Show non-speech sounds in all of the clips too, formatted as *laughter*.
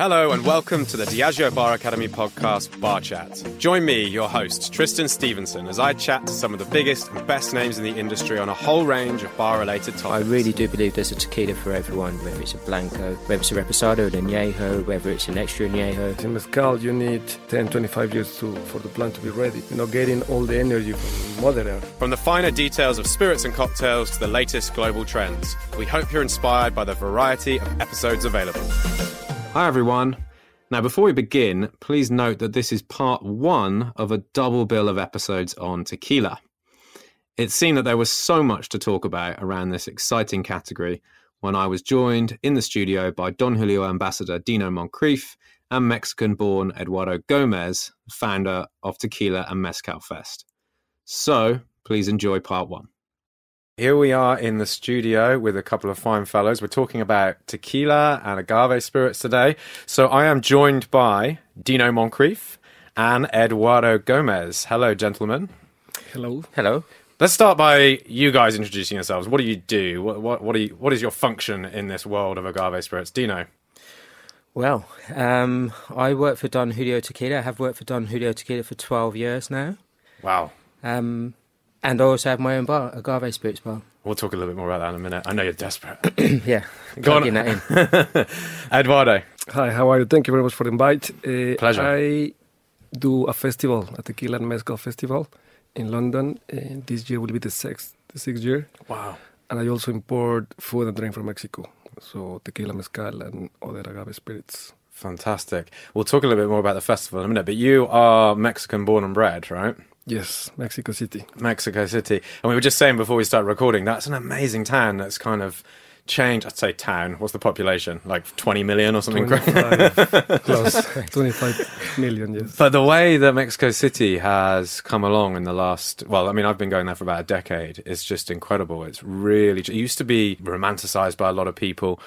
Hello and welcome to the Diageo Bar Academy podcast, Bar Chat. Join me, your host, Tristan Stevenson, as I chat to some of the biggest and best names in the industry on a whole range of bar related topics. I really do believe there's a tequila for everyone, whether it's a Blanco, whether it's a Reposado, or an Añejo, whether it's an extra Añejo. In Mezcal, you need 10, 25 years to, for the plant to be ready. You know, getting all the energy from Mother Earth. From the finer details of spirits and cocktails to the latest global trends, we hope you're inspired by the variety of episodes available. Hi, everyone. Now, before we begin, please note that this is part one of a double bill of episodes on tequila. It seemed that there was so much to talk about around this exciting category when I was joined in the studio by Don Julio ambassador Dino Moncrief and Mexican born Eduardo Gomez, founder of Tequila and Mezcal Fest. So, please enjoy part one. Here we are in the studio with a couple of fine fellows. We're talking about tequila and agave spirits today. So I am joined by Dino Moncrief and Eduardo Gomez. Hello, gentlemen. Hello. Hello. Let's start by you guys introducing yourselves. What do you do? What what what, do you, what is your function in this world of agave spirits, Dino? Well, um, I work for Don Julio Tequila. I have worked for Don Julio Tequila for 12 years now. Wow. Um, and I also have my own bar, Agave Spirits Bar. We'll talk a little bit more about that in a minute. I know you're desperate. *clears throat* yeah, Go on. plugging that in. *laughs* Eduardo. Hi, how are you? Thank you very much for the invite. Uh, Pleasure. I do a festival, a Tequila and Mezcal festival in London. And this year will be the sixth, the sixth year. Wow. And I also import food and drink from Mexico. So tequila, mezcal, and other agave spirits. Fantastic. We'll talk a little bit more about the festival in a minute, but you are Mexican born and bred, right? Yes, Mexico City. Mexico City. And we were just saying before we start recording, that's an amazing town that's kind of changed. I'd say town. What's the population? Like 20 million or something? 25 *laughs* close. *laughs* 25 million, yes. But the way that Mexico City has come along in the last, well, I mean, I've been going there for about a decade. It's just incredible. It's really, it used to be romanticized by a lot of people.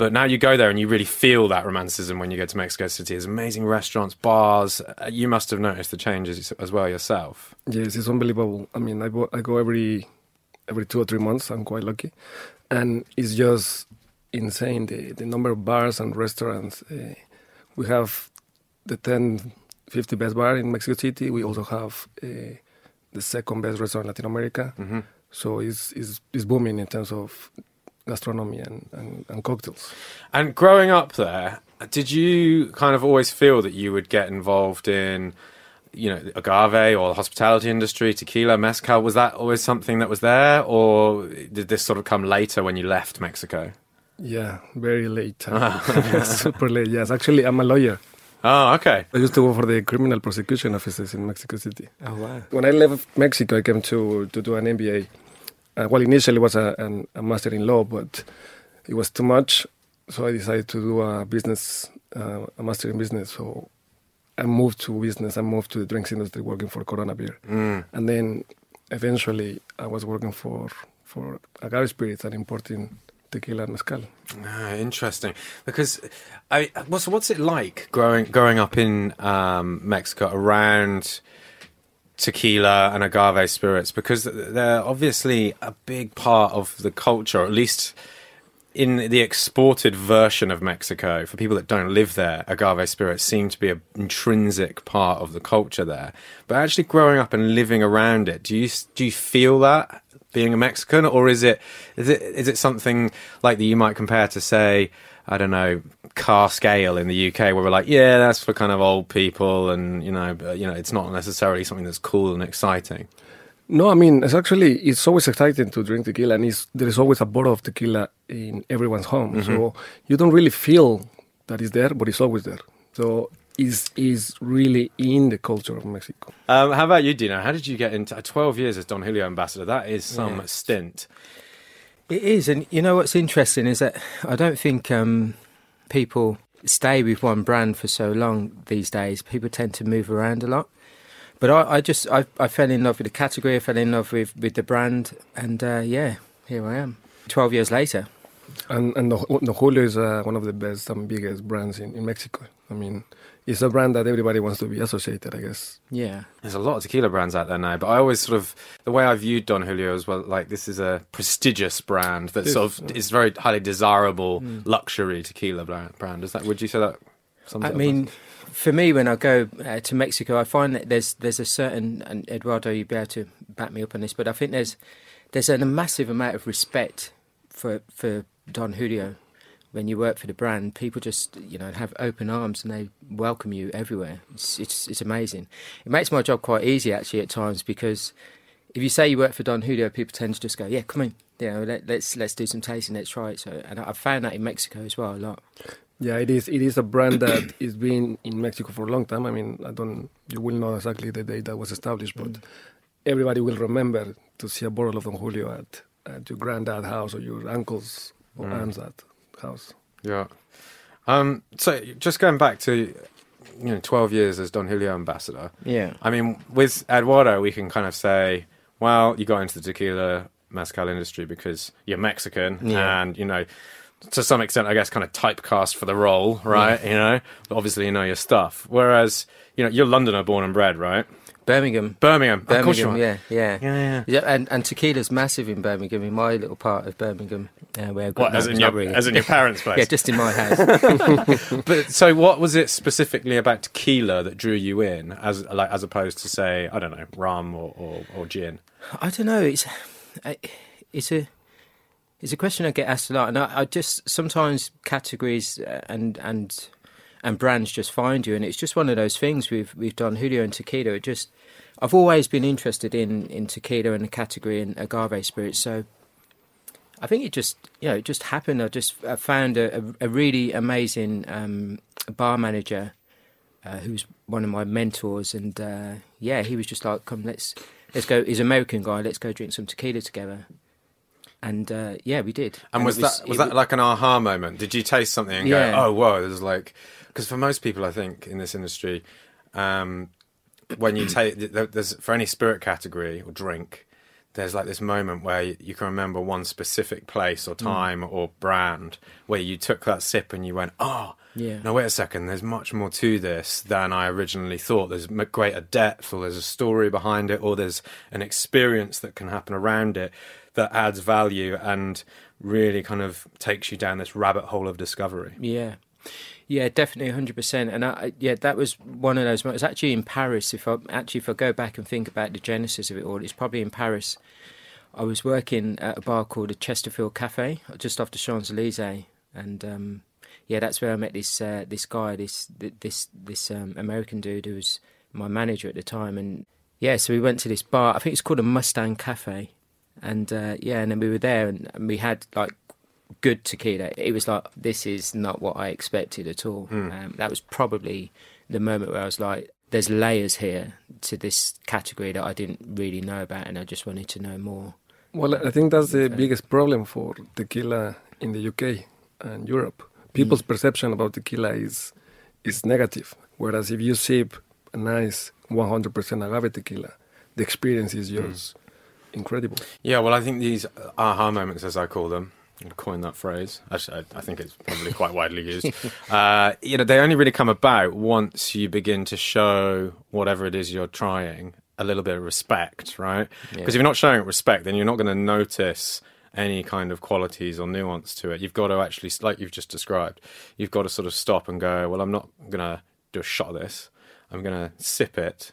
But now you go there and you really feel that romanticism when you go to Mexico City. There's amazing restaurants, bars. Uh, You must have noticed the changes as well yourself. Yes, it's unbelievable. I mean, I go, I go every every two or three months. I'm quite lucky, and it's just insane the the number of bars and restaurants. Uh, we have the 10, 50 best bar in Mexico City. We also have uh, the second best restaurant in Latin America. Mm-hmm. So it's, it's it's booming in terms of gastronomy and, and, and cocktails. And growing up there, did you kind of always feel that you would get involved in, you know, agave or the hospitality industry, tequila, mezcal? Was that always something that was there, or did this sort of come later when you left Mexico? Yeah, very late. *laughs* *laughs* Super late. Yes, actually, I'm a lawyer. Oh, okay. I used to work for the criminal prosecution offices in Mexico City. Oh, wow. When I left Mexico, I came to, to do an MBA. Uh, well, initially it was a, an, a master in law, but it was too much, so I decided to do a business, uh, a master in business. So I moved to business. I moved to the drinks industry, working for Corona Beer, Mm. and then eventually I was working for for agave spirits and importing tequila and mezcal. Ah, interesting. Because I, what's what's it like growing growing up in um, Mexico around tequila and agave spirits? Because they're obviously a big part of the culture, at least in the exported version of Mexico. For people that don't live there, agave spirits seem to be an intrinsic part of the culture there. But actually, growing up and living around it, do you do you feel that? Being a Mexican, or is it is it is it something like that you might compare to say I don't know cask ale in the UK, where we're like, yeah, that's for kind of old people, and you know, but, you know, it's not necessarily something that's cool and exciting. No, I mean it's actually it's always exciting to drink tequila, and it's, there is always a bottle of tequila in everyone's home. So you don't really feel that it's there, but it's always there. So it's, it's really in the culture of Mexico. Um, how about you, Dino? How did you get into uh, 12 years as Don Julio ambassador? That is some Yeah. stint. It is, and you know what's interesting is that I don't think um, people stay with one brand for so long these days. People tend to move around a lot. But I, I just I, I fell in love with the category. I fell in love with, with the brand, and uh, yeah, here I am. Twelve years later. And and the, Julio is uh, one of the best and biggest brands in, in Mexico. I mean, it's a brand that everybody wants to be associated. I guess. Yeah, There's a lot of tequila brands out there now, but I always sort of the way I viewed Don Julio as well, like this is a prestigious brand that sort of yeah. is very highly desirable luxury tequila brand. brand. Is that? Would you say that? I mean, that. for me, when I go uh, to Mexico, I find that there's there's a certain and Eduardo, you'd be able to back me up on this, but I think there's there's a massive amount of respect for for Don Julio. When you work for the brand, people just you know have open arms and they welcome you everywhere. It's it's, it's amazing. It makes my job quite easy actually at times because if you say you work for Don Julio, people tend to just go, "Yeah, come in, you know, let, let's let's do some tasting, let's try it." So, and I've found that in Mexico as well a lot. Yeah, it is. It is a brand that is been in Mexico for a long time. I mean, I don't. You will know exactly the date that was established, but everybody will remember to see a bottle of Don Julio at, at your granddad's house or your uncle's or Mm. aunt's at house. Yeah. Um, so just going back to you know 12 years as Don Julio ambassador. Yeah. I mean, with Eduardo, we can kind of say, well, you got into the tequila mezcal industry because you're Mexican, Yeah. and you know, to some extent, I guess, kind of typecast for the role, right? You know, but obviously, you know your stuff. Whereas, you know, you're Londoner born and bred, right? Birmingham. Birmingham, of course you Birmingham, are. yeah, yeah, Yeah, yeah. Yeah, and, and tequila's massive in Birmingham, in my little part of Birmingham, uh, where I've got What, as in your really. as in your parents' *laughs* place? yeah, just in my house. *laughs* But so, what was it specifically about tequila that drew you in, as like as opposed to say, I don't know, rum or or, or gin? I don't know. It's it's a it's a question I get asked a lot, and I, I just sometimes categories uh, and and and brands just find you, and it's just one of those things we've we've Don Julio and tequila. It just I've always been interested in in tequila and the category and agave spirits, so. I think it just, you know, it just happened. I just I found a, a, really amazing um, bar manager uh, who's one of my mentors, and uh, yeah, he was just like, "Come, let's let's go." He's an American guy. Let's go drink some tequila together. And uh, yeah, we did. And, was, it that was that like an aha moment? Did you taste something and Yeah. go, "Oh, whoa"? There's like because for most people, I think in this industry, um, when you *clears throat* take there's for any spirit category or drink, there's like this moment where you, can remember one specific place Mm. or time or brand where you took that sip and you went, "Oh." Yeah. No, wait a second. There's much more to this than I originally thought. There's greater depth, or there's a story behind it, or there's an experience that can happen around it that adds value and really kind of takes you down this rabbit hole of discovery. Yeah, yeah, definitely, hundred percent. And I, yeah, that was one of those moments. Actually, in Paris, if I actually if I go back and think about the genesis of it all, it's probably in Paris. I was working at a bar called the Chesterfield Cafe, just off the Champs Elysees, and um, yeah, that's where I met this uh, this guy, this this this um, American dude who was my manager at the time, and yeah, so we went to this bar. I think it's called a Mustang Cafe, and uh, yeah, and then we were there, and, and we had like good tequila. It was like this is not what I expected at all. Hmm. Um, that was probably the moment where I was like, "There's layers here to this category that I didn't really know about, and I just wanted to know more." Well, I think that's the uh, biggest problem for tequila in the UK and Europe. People's hmm. perception about tequila is is negative. Whereas if you sip a nice 100% agave tequila, the experience is hmm. just incredible. Yeah, well, I think these aha moments, as I call them, I'm gonna coin that phrase. Actually, I, I think it's probably quite widely used. *laughs* Uh, you know, they only really come about once you begin to show whatever it is you're trying a little bit of respect, right? Because if you're not showing respect, then you're not going to notice any kind of qualities or nuance to it. You've got to actually, like you've just described, you've got to sort of stop and go, well, I'm not going to do a shot of this. I'm going to sip it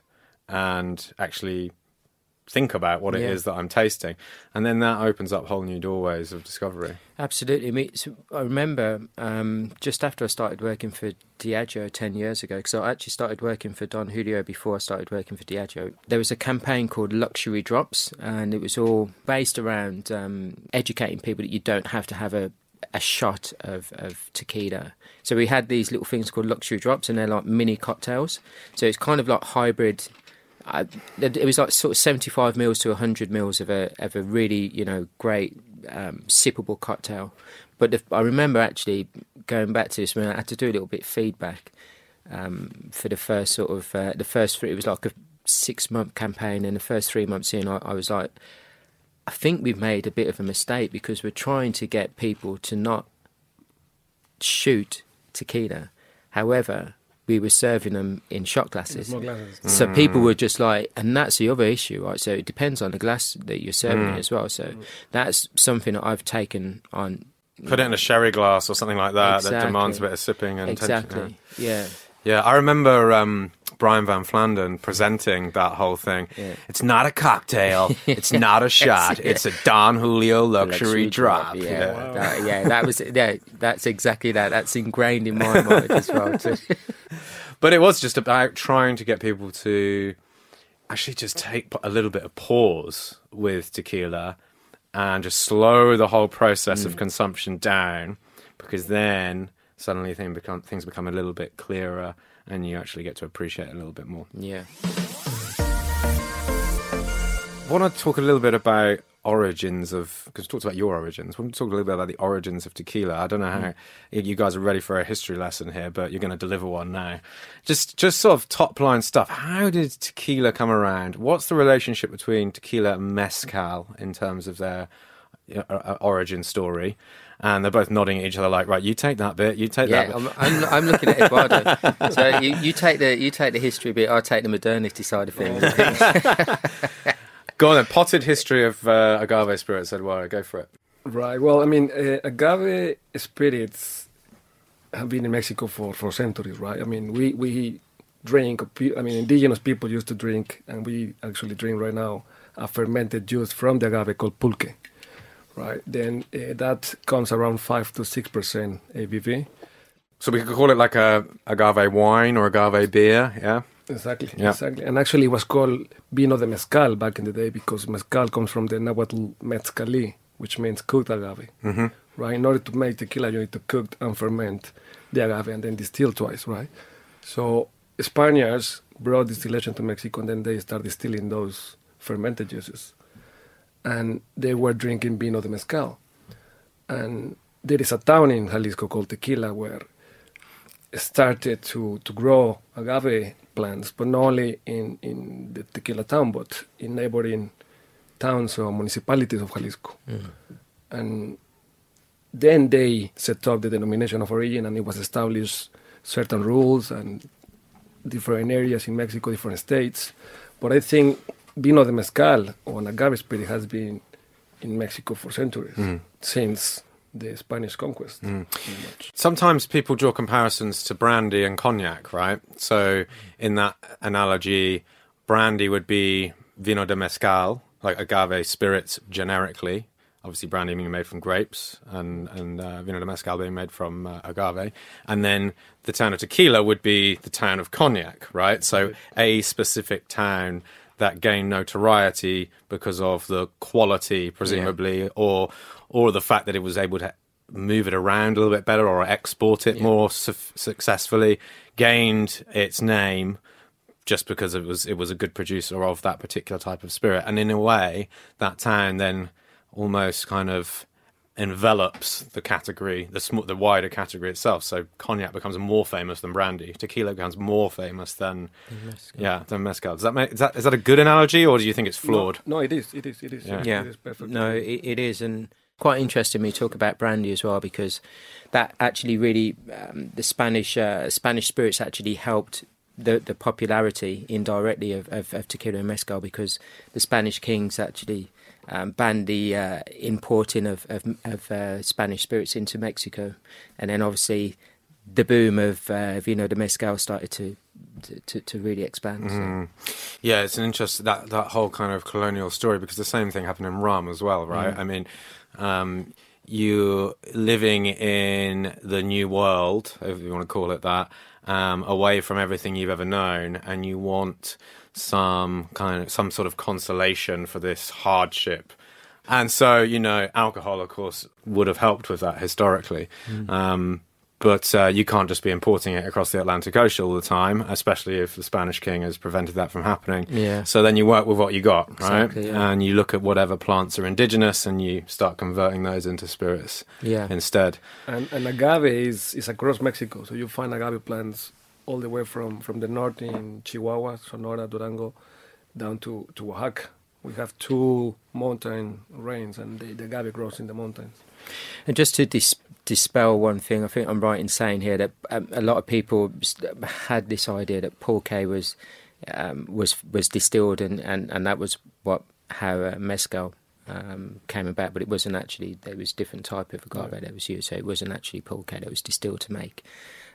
and actually think about what it Yeah. is that I'm tasting. And then that opens up whole new doorways of discovery. Absolutely. Me, so I remember um, just after I started working for Diageo 10 years ago, because I actually started working for Don Julio before I started working for Diageo, there was a campaign called Luxury Drops, and it was all based around um, educating people that you don't have to have a a shot of, of tequila. So we had these little things called luxury drops, and they're like mini cocktails. So it's kind of like hybrid I, it was like sort of 75 mils to 100 mils of a of a really you know great um, sippable cocktail. But the, I remember actually going back to this when I had to do a little bit of feedback um, for the first sort of uh, the first three. It was like a six month campaign, and the first three months in, I, I was like, I think we've made a bit of a mistake because we're trying to get people to not shoot tequila. However, we were serving them in shot glasses. Small glasses. So people were just like, and that's the other issue, right? So it depends on the glass that you're serving Mm. it as well. So that's something that I've taken on Put it in a sherry glass or something like that that demands a bit of sipping and tension, exactly. Yeah. Yeah, I remember um, Brian Van Flandern presenting that whole thing. Yeah. It's not a cocktail. *laughs* It's not a shot. *laughs* It's a Don Julio luxury, drop. Yeah, That, yeah, that was yeah. That's exactly that. That's ingrained in my mind as well. Too. *laughs* But it was just about trying to get people to actually just take a little bit of pause with tequila and just slow the whole process of consumption down because then suddenly thing become, things become a little bit clearer and you actually get to appreciate it a little bit more. Yeah. I want to talk a little bit about origins of because we talked about your origins. I want to talk a little bit about the origins of tequila. I don't know how you guys are ready for a history lesson here, but you're going to deliver one now. Just just sort of top line stuff. How did tequila come around? What's the relationship between tequila and mezcal in terms of their know, uh, origin story? And they're both nodding at each other like, right, you take that bit, you take that Yeah. I'm, I'm, I'm looking at Eduardo. *laughs* so you, you take the you take the history bit. I take the modernity side of things. *laughs* Go on then, potted history of uh, agave spirits, Eduardo, go for it. Right. Well, I mean, uh, agave spirits have been in Mexico for, for centuries, right? I mean, we, we drink, I mean, indigenous people used to drink, and we actually drink right now, a fermented juice from the agave called pulque, right? Then uh, that comes around 5 to 6% ABV. So we could call it like a agave wine or agave beer, yeah? Exactly, Yeah. exactly. And actually, it was called vino de mezcal back in the day because mezcal comes from the Nahuatl mezcali, which means cooked agave. Mm-hmm. Right. In order to make tequila, you need to cook and ferment the agave and then distill twice. Right. So Spaniards brought distillation to Mexico, and then they started distilling those fermented juices, and they were drinking vino de mezcal. And there is a town in Jalisco called Tequila where started to, to grow agave plants, but not only in, in the tequila town, but in neighboring towns or municipalities of Jalisco. Mm-hmm. And then they set up the denomination of origin, and it was established certain rules and different areas in Mexico, different states. But I think vino de mezcal or an agave spirit has been in Mexico for centuries since the Spanish conquest. much. Sometimes people draw comparisons to brandy and cognac, right? So in that analogy, brandy would be vino de mezcal, like agave spirits generically. Obviously, brandy being made from grapes, and and uh, vino de mezcal being made from uh, agave. And then the town of tequila would be the town of cognac, right? So a specific town that gained notoriety because of the quality, presumably, or or the fact that it was able to move it around a little bit better or export it more su- successfully, gained its name just because it was it was a good producer of that particular type of spirit, and in a way, that town then almost kind of envelops the category, the sm- the wider category itself. So cognac becomes more famous than brandy. Tequila becomes more famous than yeah than mezcal. Does that make is that is that a good analogy, or do you think it's flawed? No, no, it is. It is. It is. Yeah. Yeah. It is perfect. No, it, it is, and quite interesting. We talk about brandy as well because that actually really um, the Spanish uh, Spanish spirits actually helped the the popularity indirectly of, of, of tequila and mezcal because the Spanish kings actually. Um, banned the uh, importing of of, of uh, Spanish spirits into Mexico, and then obviously the boom of uh, vino de mezcal started to to, to, really expand. so. Yeah, it's an interest that that whole kind of colonial story because the same thing happened in rum as well, right? I mean, um, you living in the new world, if you want to call it that, um, away from everything you've ever known, and you want some kind of some sort of consolation for this hardship. And so, you know, alcohol, of course, would have helped with that historically. Um, but uh, you can't just be importing it across the Atlantic Ocean all the time, especially if the Spanish king has prevented that from happening. Yeah. So then you work with what you got, right? Exactly, yeah. And you look at whatever plants are indigenous and you start converting those into spirits Yeah. instead. And, and agave is, is across Mexico. So you find agave plants all the way from, from the north in Chihuahua, Sonora, Durango, down to, to Oaxaca. We have two mountain ranges, and the, the agave grows in the mountains. And just to dis- dispel one thing, I think I'm right in saying here that um, a lot of people had this idea that pulque was um, was was distilled, and, and, and that was what how uh, mezcal um, came about, but it wasn't actually. There was different type of agave Right. that was used, so it wasn't actually pulque that was distilled to make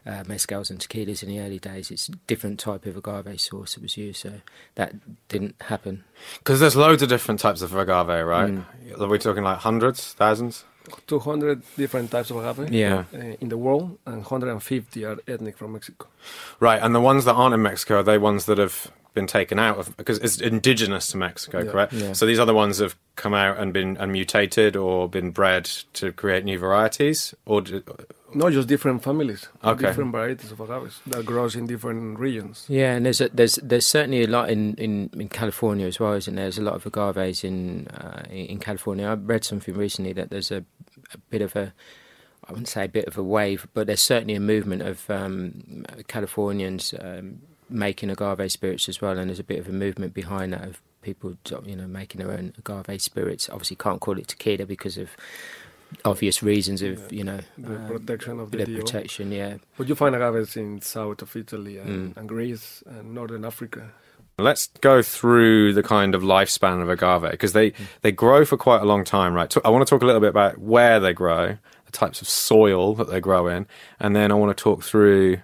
uh, mezcals and tequilas in the early days. It's a different type of agave sauce that was used, so that didn't happen. Because there's loads of different types of agave, right? Mm. Are we talking like hundreds, thousands? 200 different types of agave Yeah. uh, in the world, and 150 are ethnic from Mexico. Right, and the ones that aren't in Mexico are they ones that have been taken out of because it's indigenous to Mexico, Yeah. correct? Yeah. So these other ones have come out and been and mutated or been bred to create new varieties, or do, No, just different families, Okay. different varieties of agaves that grows in different regions. Yeah, and there's a, there's there's certainly a lot in, in, in California as well, isn't there? There's a lot of agaves in uh, in California. I read something recently that there's a, a bit of a I wouldn't say a bit of a wave, but there's certainly a movement of um, Californians um, making agave spirits as well, and there's a bit of a movement behind that of people, you know, making their own agave spirits. Obviously, can't call it tequila because of obvious reasons of Yeah. you know The uh, protection of the the DO. protection. Yeah, But you find agaves in south of Italy and, Mm. and Greece and northern Africa. Let's go through the kind of lifespan of agave because they, they grow for quite a long time, right? I want to talk a little bit about where they grow, the types of soil that they grow in, and then I want to talk through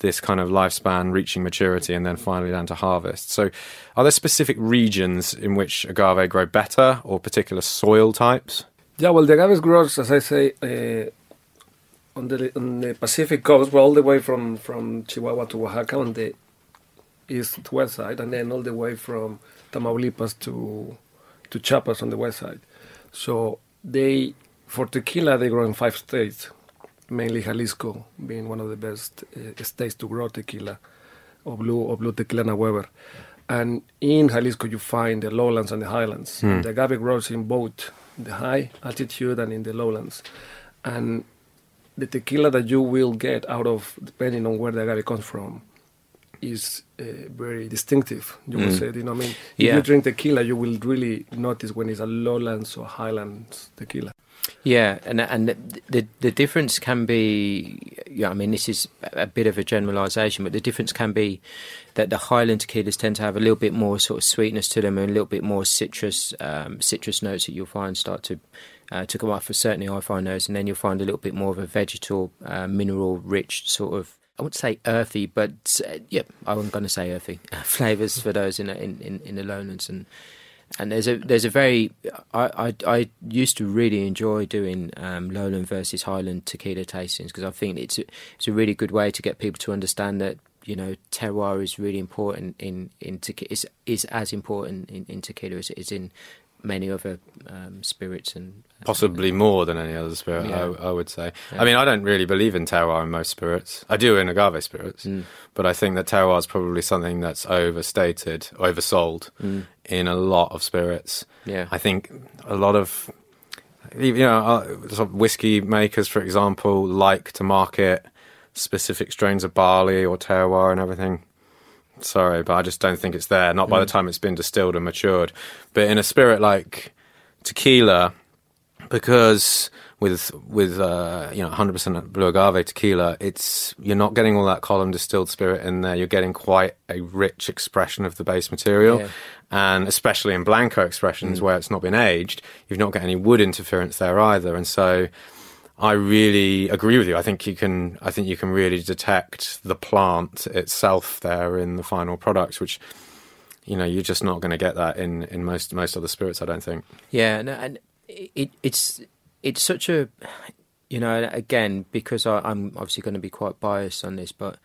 this kind of lifespan reaching maturity and then finally down to harvest. So, are there specific regions in which agave grow better or particular soil types? Yeah, well, the agave grows, as I say, uh, on the on the Pacific coast, well, all the way from, from Chihuahua to Oaxaca on the east to west side, and then all the way from Tamaulipas to to Chiapas on the west side. So they, for tequila, they grow in five states, mainly Jalisco being one of the best uh, states to grow tequila, or blue or blue tequila Weber. And in Jalisco, you find the lowlands and the highlands. Hmm. And the agave grows in both the high altitude and in the lowlands. And the tequila that you will get out of, depending on where the agave comes from, is uh, very distinctive. You will Mm. say, you know, what I mean, if you drink tequila, you will really notice when it's a lowlands or highlands tequila. Yeah, and and the the, difference can be, yeah, I mean, this is a bit of a generalisation, but the difference can be that the Highland tequilas tend to have a little bit more sort of sweetness to them and a little bit more citrus um, citrus notes that you'll find start to uh, to come off. For certainly, I find those, and then you'll find a little bit more of a vegetal, uh, mineral rich sort of. I wouldn't say earthy, but uh, yeah, I'm going to say earthy *laughs* flavors for those in, in in in the lowlands and and there's a there's a very I, I, I used to really enjoy doing um, lowland versus highland tequila tastings because I think it's a, it's a really good way to get people to understand that you know terroir is really important in in tequila is is as important in, in tequila as it is in many other um, spirits and Possibly more than any other spirit, Yeah. I, I would say. Yeah. I mean, I don't really believe in terroir in most spirits. I do in agave spirits, Mm. but I think that terroir is probably something that's overstated, oversold Mm. in a lot of spirits. yeah I think a lot of you know uh, sort of whiskey makers, for example, like to market specific strains of barley or terroir and everything. Sorry, but I just don't think it's there. Not by the Mm. time it's been distilled and matured. But in a spirit like tequila, because with with uh, you know 100% blue agave tequila, it's you're not getting all that column distilled spirit in there. You're getting quite a rich expression of the base material, Yeah. and especially in blanco expressions Mm. where it's not been aged, you've not got any wood interference there either. And so, I really agree with you. I think you can. I think you can really detect the plant itself there in the final product, which. You know, you're just not going to get that in, in most most other spirits. I don't think. Yeah, and it it's it's such a you know again because I, I'm obviously going to be quite biased on this, but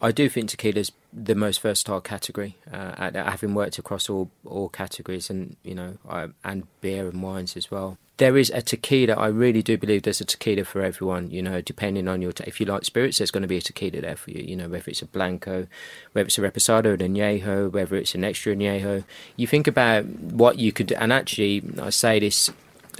I do think tequila's the most versatile category. Uh, having worked across all all categories and you know I, and beer and wines as well. There is a tequila. I really do believe there's a tequila for everyone. You know, depending on your ta if you like spirits, there's going to be a tequila there for you. You know, whether it's a blanco, whether it's a reposado, an añejo, whether it's an extra añejo. You think about what you could, and actually, I say this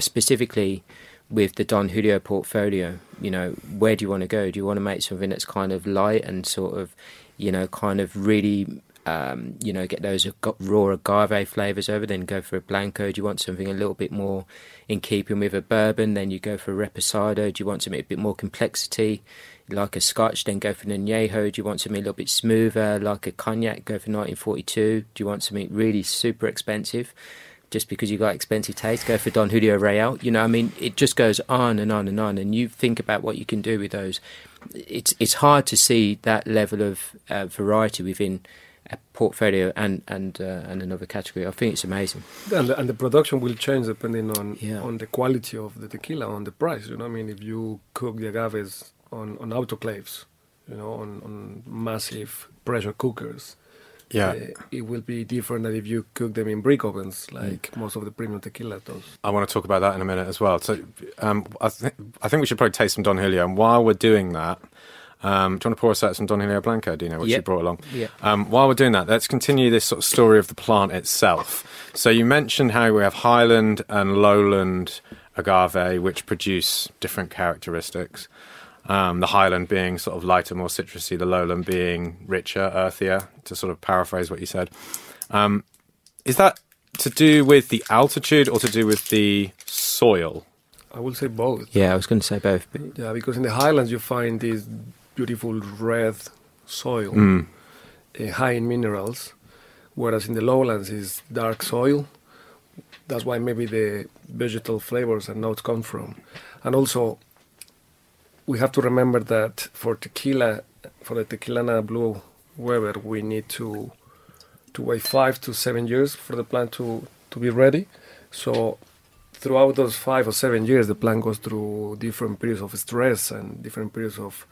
specifically with the Don Julio portfolio. You know, where do you want to go? Do you want to make something that's kind of light and sort of, you know, kind of really um, you know, get those raw agave flavors over, then go for a blanco. Do you want something a little bit more in keeping with a bourbon? Then you go for a reposado. Do you want something a bit more complexity, like a scotch? Then go for an añejo. Do you want something a little bit smoother, like a cognac? Go for 1942. Do you want something really super expensive? just because you got expensive taste, go for Don Julio Real. You know, I mean, it just goes on and on and on. And you think about what you can do with those. It's it's hard to see that level of uh, variety within a portfolio and and uh, and another category. I think it's amazing. And the, and the production will change depending on Yeah. on the quality of the tequila, on the price. You know, I mean, if you cook the agaves on on autoclaves, you know, on on massive pressure cookers. Yeah. uh, it will be different than if you cook them in brick ovens, Mm. like most of the premium tequila does. I want to talk about that in a minute as well. So, um, I, th- I think we should probably taste some Don Julio. And while we're doing that, um, do you want to pour us out some Don Julio Blanco, Dino, which you brought along? Yep. Um, while we're doing that, let's continue this sort of story of the plant itself. So, you mentioned how we have highland and lowland agave, which produce different characteristics. Um, the highland being sort of lighter, more citrusy, the lowland being richer, earthier, to sort of paraphrase what you said. Um, is that to do with the altitude or to do with the soil? I will say both. Yeah, I was going to say both. But Yeah, because in the highlands you find this beautiful red soil, Mm. uh, high in minerals, whereas in the lowlands is dark soil. That's why maybe the vegetal flavors and notes come from. And also, we have to remember that for tequila, for the Tequilana Blue Weber, we need to to wait five to seven years for the plant to, to be ready. So throughout those five or seven years, the plant goes through different periods of stress and different periods of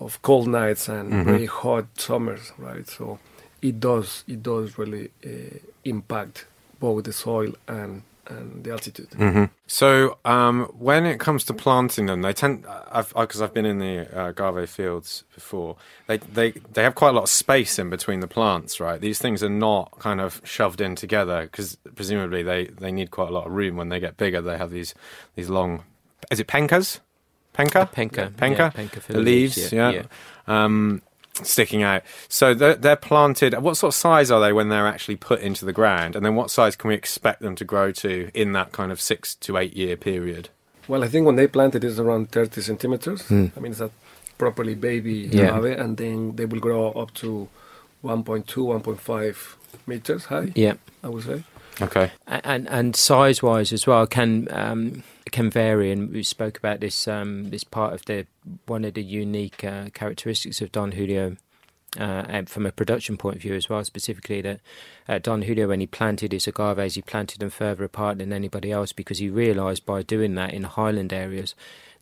of cold nights and Mhm. very hot summers, right? So it does it does really uh, impact both the soil and and the altitude. hmm So, um, when it comes to planting them, they tend, I've because I've been in the uh, agave fields before. They they they have quite a lot of space in between the plants, right? These things are not kind of shoved in together because presumably they they need quite a lot of room when they get bigger. They have these these long, is it pencas? Penca, Penca, penca, yeah, penca the the leaves, leaves, yeah, yeah, Um, sticking out. So they're, they're planted. What sort of size are they when they're actually put into the ground? And then what size can we expect them to grow to in that kind of six to eight year period? Well, I think when they plant it is around 30 centimeters. Hmm. I mean, it's a properly baby Yeah. agave, and then they will grow up to 1.2, 1.5 meters high. yeah. I would say. Okay. And and size wise as well can um, can vary and we spoke about this um, this part of the one of the unique uh, characteristics of Don Julio uh, and from a production point of view as well specifically that uh, Don Julio when he planted his agaves he planted them further apart than anybody else because he realized by doing that in highland areas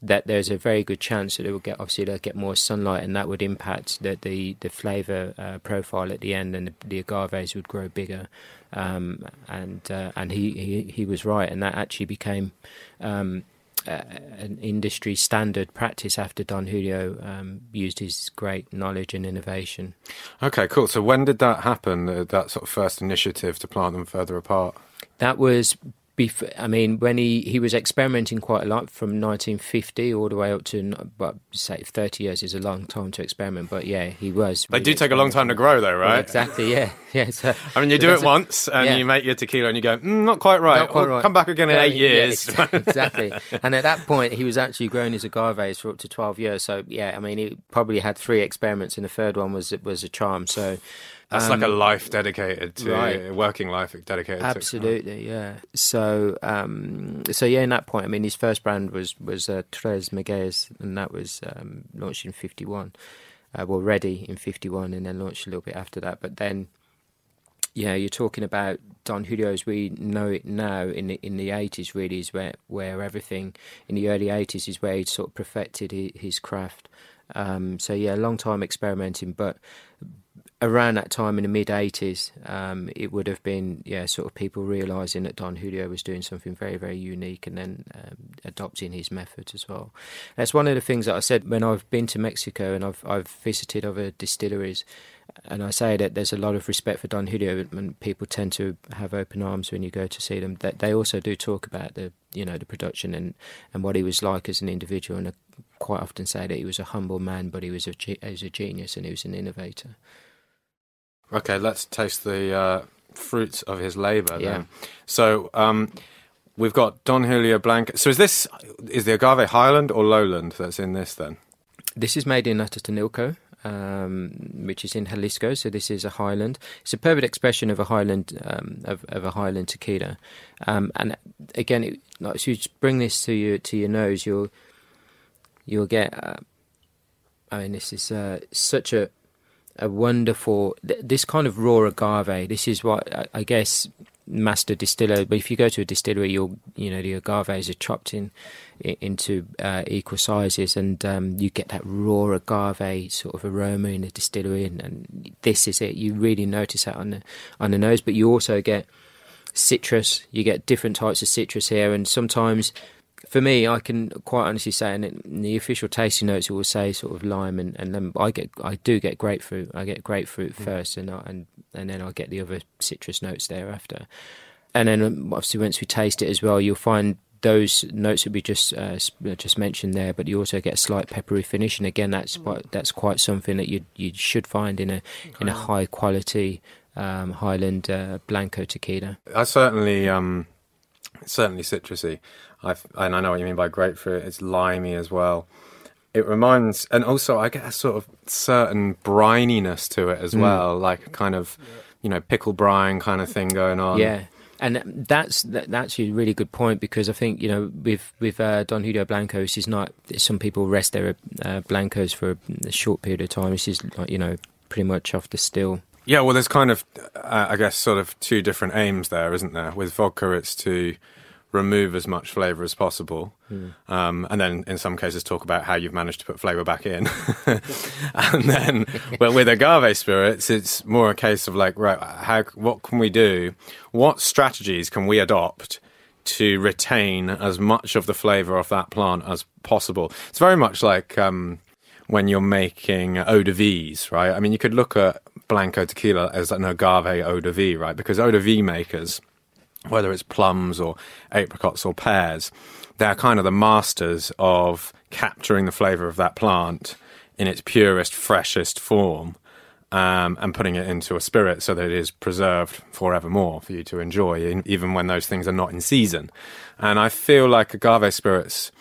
that there's a very good chance that it will get obviously they'll get more sunlight and that would impact the the, the flavor uh, profile at the end and the, the agaves would grow bigger um, and uh, and he, he he was right and that actually became um, uh, an industry standard practice after Don Julio um, used his great knowledge and innovation. Okay, cool. So when did that happen? uh, That sort of first initiative to plant them further apart? That was before. I mean, when he, he was experimenting quite a lot from 1950 all the way up to, but say 30 years is a long time to experiment. But yeah, he was. They really do take a long time to grow, though, Well, right? exactly. Yeah. *laughs* Yeah. So, I mean, you do it once and yeah. you make your tequila and you go, mm, not quite right. Not quite We'll right. Come back again in Yeah, eight years. ex- *laughs* exactly. And at that point, he was actually growing his agaves for up to 12 years. So, yeah, I mean, he probably had three experiments, and the third one was was a charm. So, That's like a life dedicated to right. working life dedicated to Absolutely, yeah. So, um, so yeah, in that point, I mean, his first brand was was uh, Tres Magueyes, and that was um, launched in '51. Uh, well, ready in '51, and then launched a little bit after that. But then, yeah, you're talking about Don Julio as we know it now in the in the '80s. Really, is where where everything in the early '80s is where he sort of perfected his, his craft. Um, so yeah, a long time experimenting, but around that time in the mid 80s, um, it would have been, yeah, sort of people realizing that Don Julio was doing something very, very unique and then um, adopting his methods as well. That's one of the things that I said when I've been to Mexico and I've, I've visited other distilleries. And I say that there's a lot of respect for Don Julio, and people tend to have open arms when you go to see them. That they also do talk about the, you know, the production and, and what he was like as an individual, and I quite often say that he was a humble man, but he was a he was a genius and he was an innovator. Okay, let's taste the uh, fruits of his labour. Yeah. Then. So um, we've got Don Julio Blanco. So is this is the agave Highland or Lowland that's in this then? This is made in Atotonilco, um, which is in Jalisco. So this is a highland. It's a perfect expression of a highland um, of, of, a highland tequila. Um, and again, it, like, so you bring this to your to your nose, you'll you'll get. Uh, I mean, this is uh, such a a wonderful this kind of raw agave. This is what I, I guess master distiller. But if you go to a distillery, you'll you know the agaves are chopped in, into uh, equal sizes, and um, you get that raw agave sort of aroma in the distillery, and, and, this is it. You really notice that on the on the nose, but you also get citrus. You get different types of citrus here, and sometimes for me, I can quite honestly say, and in the official tasting notes, it will say sort of lime and, and lemon. I get, I do get grapefruit. I get grapefruit mm. first, and and and then I get the other citrus notes thereafter. And then um, obviously, once we taste it as well, you'll find those notes that we just uh, just mentioned there, but you also get a slight peppery finish, and again, that's quite that's quite something that you you should find in a in a high quality um, Highland uh, Blanco tequila. I certainly um, certainly citrusy. I've, and I know what you mean by grapefruit. It's limey as well. It reminds, and also I get a sort of certain brininess to it as mm. well, like a kind of, you know, pickle brine kind of thing going on. Yeah, and that's that's a really good point because I think you know with with uh, Don Julio Blancos is not some people rest their uh, blancos for a short period of time. This is like you know pretty much off the still. Yeah, well, there's kind of uh, I guess sort of two different aims there, isn't there? With vodka, it's to remove as much flavour as possible, mm. um, and then in some cases talk about how you've managed to put flavour back in. *laughs* and then, *laughs* well, with agave spirits, it's more a case of like, right, how what can we do? What strategies can we adopt? To retain as much of the flavour of that plant as possible. It's very much like um, when you're making eau de vies, right? I mean, you could look at Blanco tequila as an agave eau de vie, right? Because eau de vie makers whether it's plums or apricots or pears, they're kind of the masters of capturing the flavour of that plant in its purest, freshest form. Um, and putting it into a spirit so that it is preserved forevermore for you to enjoy, even when those things are not in season. And I feel like agave spirits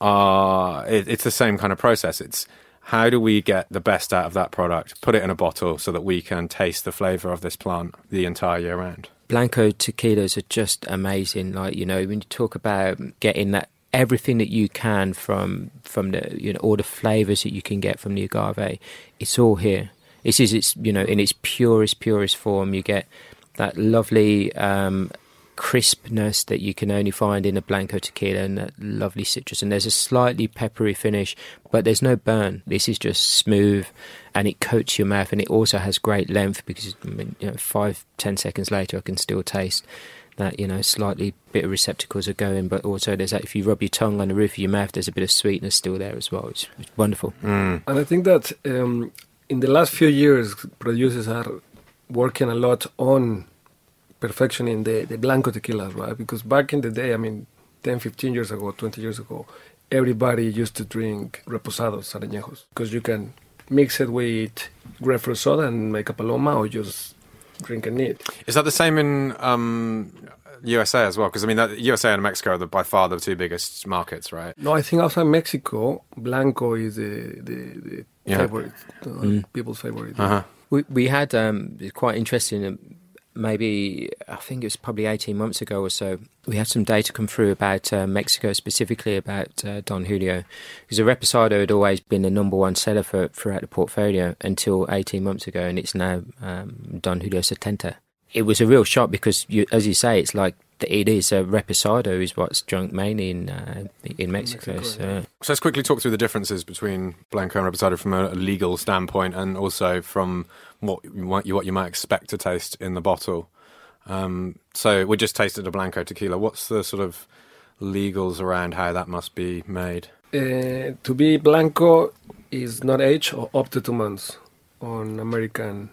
are, it, it's the same kind of process. It's how do we get the best out of that product, put it in a bottle so that we can taste the flavour of this plant the entire year round? Blanco tequilas are just amazing. Like you know, when you talk about getting that everything that you can from from the you know all the flavors that you can get from the agave, it's all here. This is its you know in its purest purest form. You get that lovely um, crispness that you can only find in a Blanco tequila and that lovely citrus. And there's a slightly peppery finish, but there's no burn. This is just smooth and it coats your mouth and it also has great length because I mean, you know, five, ten seconds later I can still taste that, you know, slightly bitter receptacles are going, but also there's that if you rub your tongue on the roof of your mouth, there's a bit of sweetness still there as well. It's, it's wonderful. Mm. And I think that um, in the last few years, producers are working a lot on perfectioning the, the Blanco tequilas, right? Because back in the day, I mean, 10, 15 years ago, 20 years ago, everybody used to drink reposados, areñejos, because you can mix it with grapefruit soda and make a paloma or just drink it neat. Is that the same in um, USA as well? Because I mean, that, USA and Mexico are the, by far the two biggest markets, right? No, I think outside Mexico, Blanco is the, the, the yeah. favorite, uh, mm. people's favorite. Uh-huh. We, we had um, quite interesting um, maybe I think it was probably 18 months ago or so, we had some data come through about uh, Mexico, specifically about uh, Don Julio. Because the Reposado had always been the number one seller for, throughout the portfolio until 18 months ago, and it's now um, Don Julio Setenta. It was a real shock because, you, as you say, it's like it is a reposado is what's drunk mainly in uh, in Mexico. Mexico so. Yeah. so. let's quickly talk through the differences between blanco and reposado from a legal standpoint, and also from what what you, what you might expect to taste in the bottle. Um, so we just tasted a blanco tequila. What's the sort of legals around how that must be made? Uh, to be blanco is not aged or up to two months on American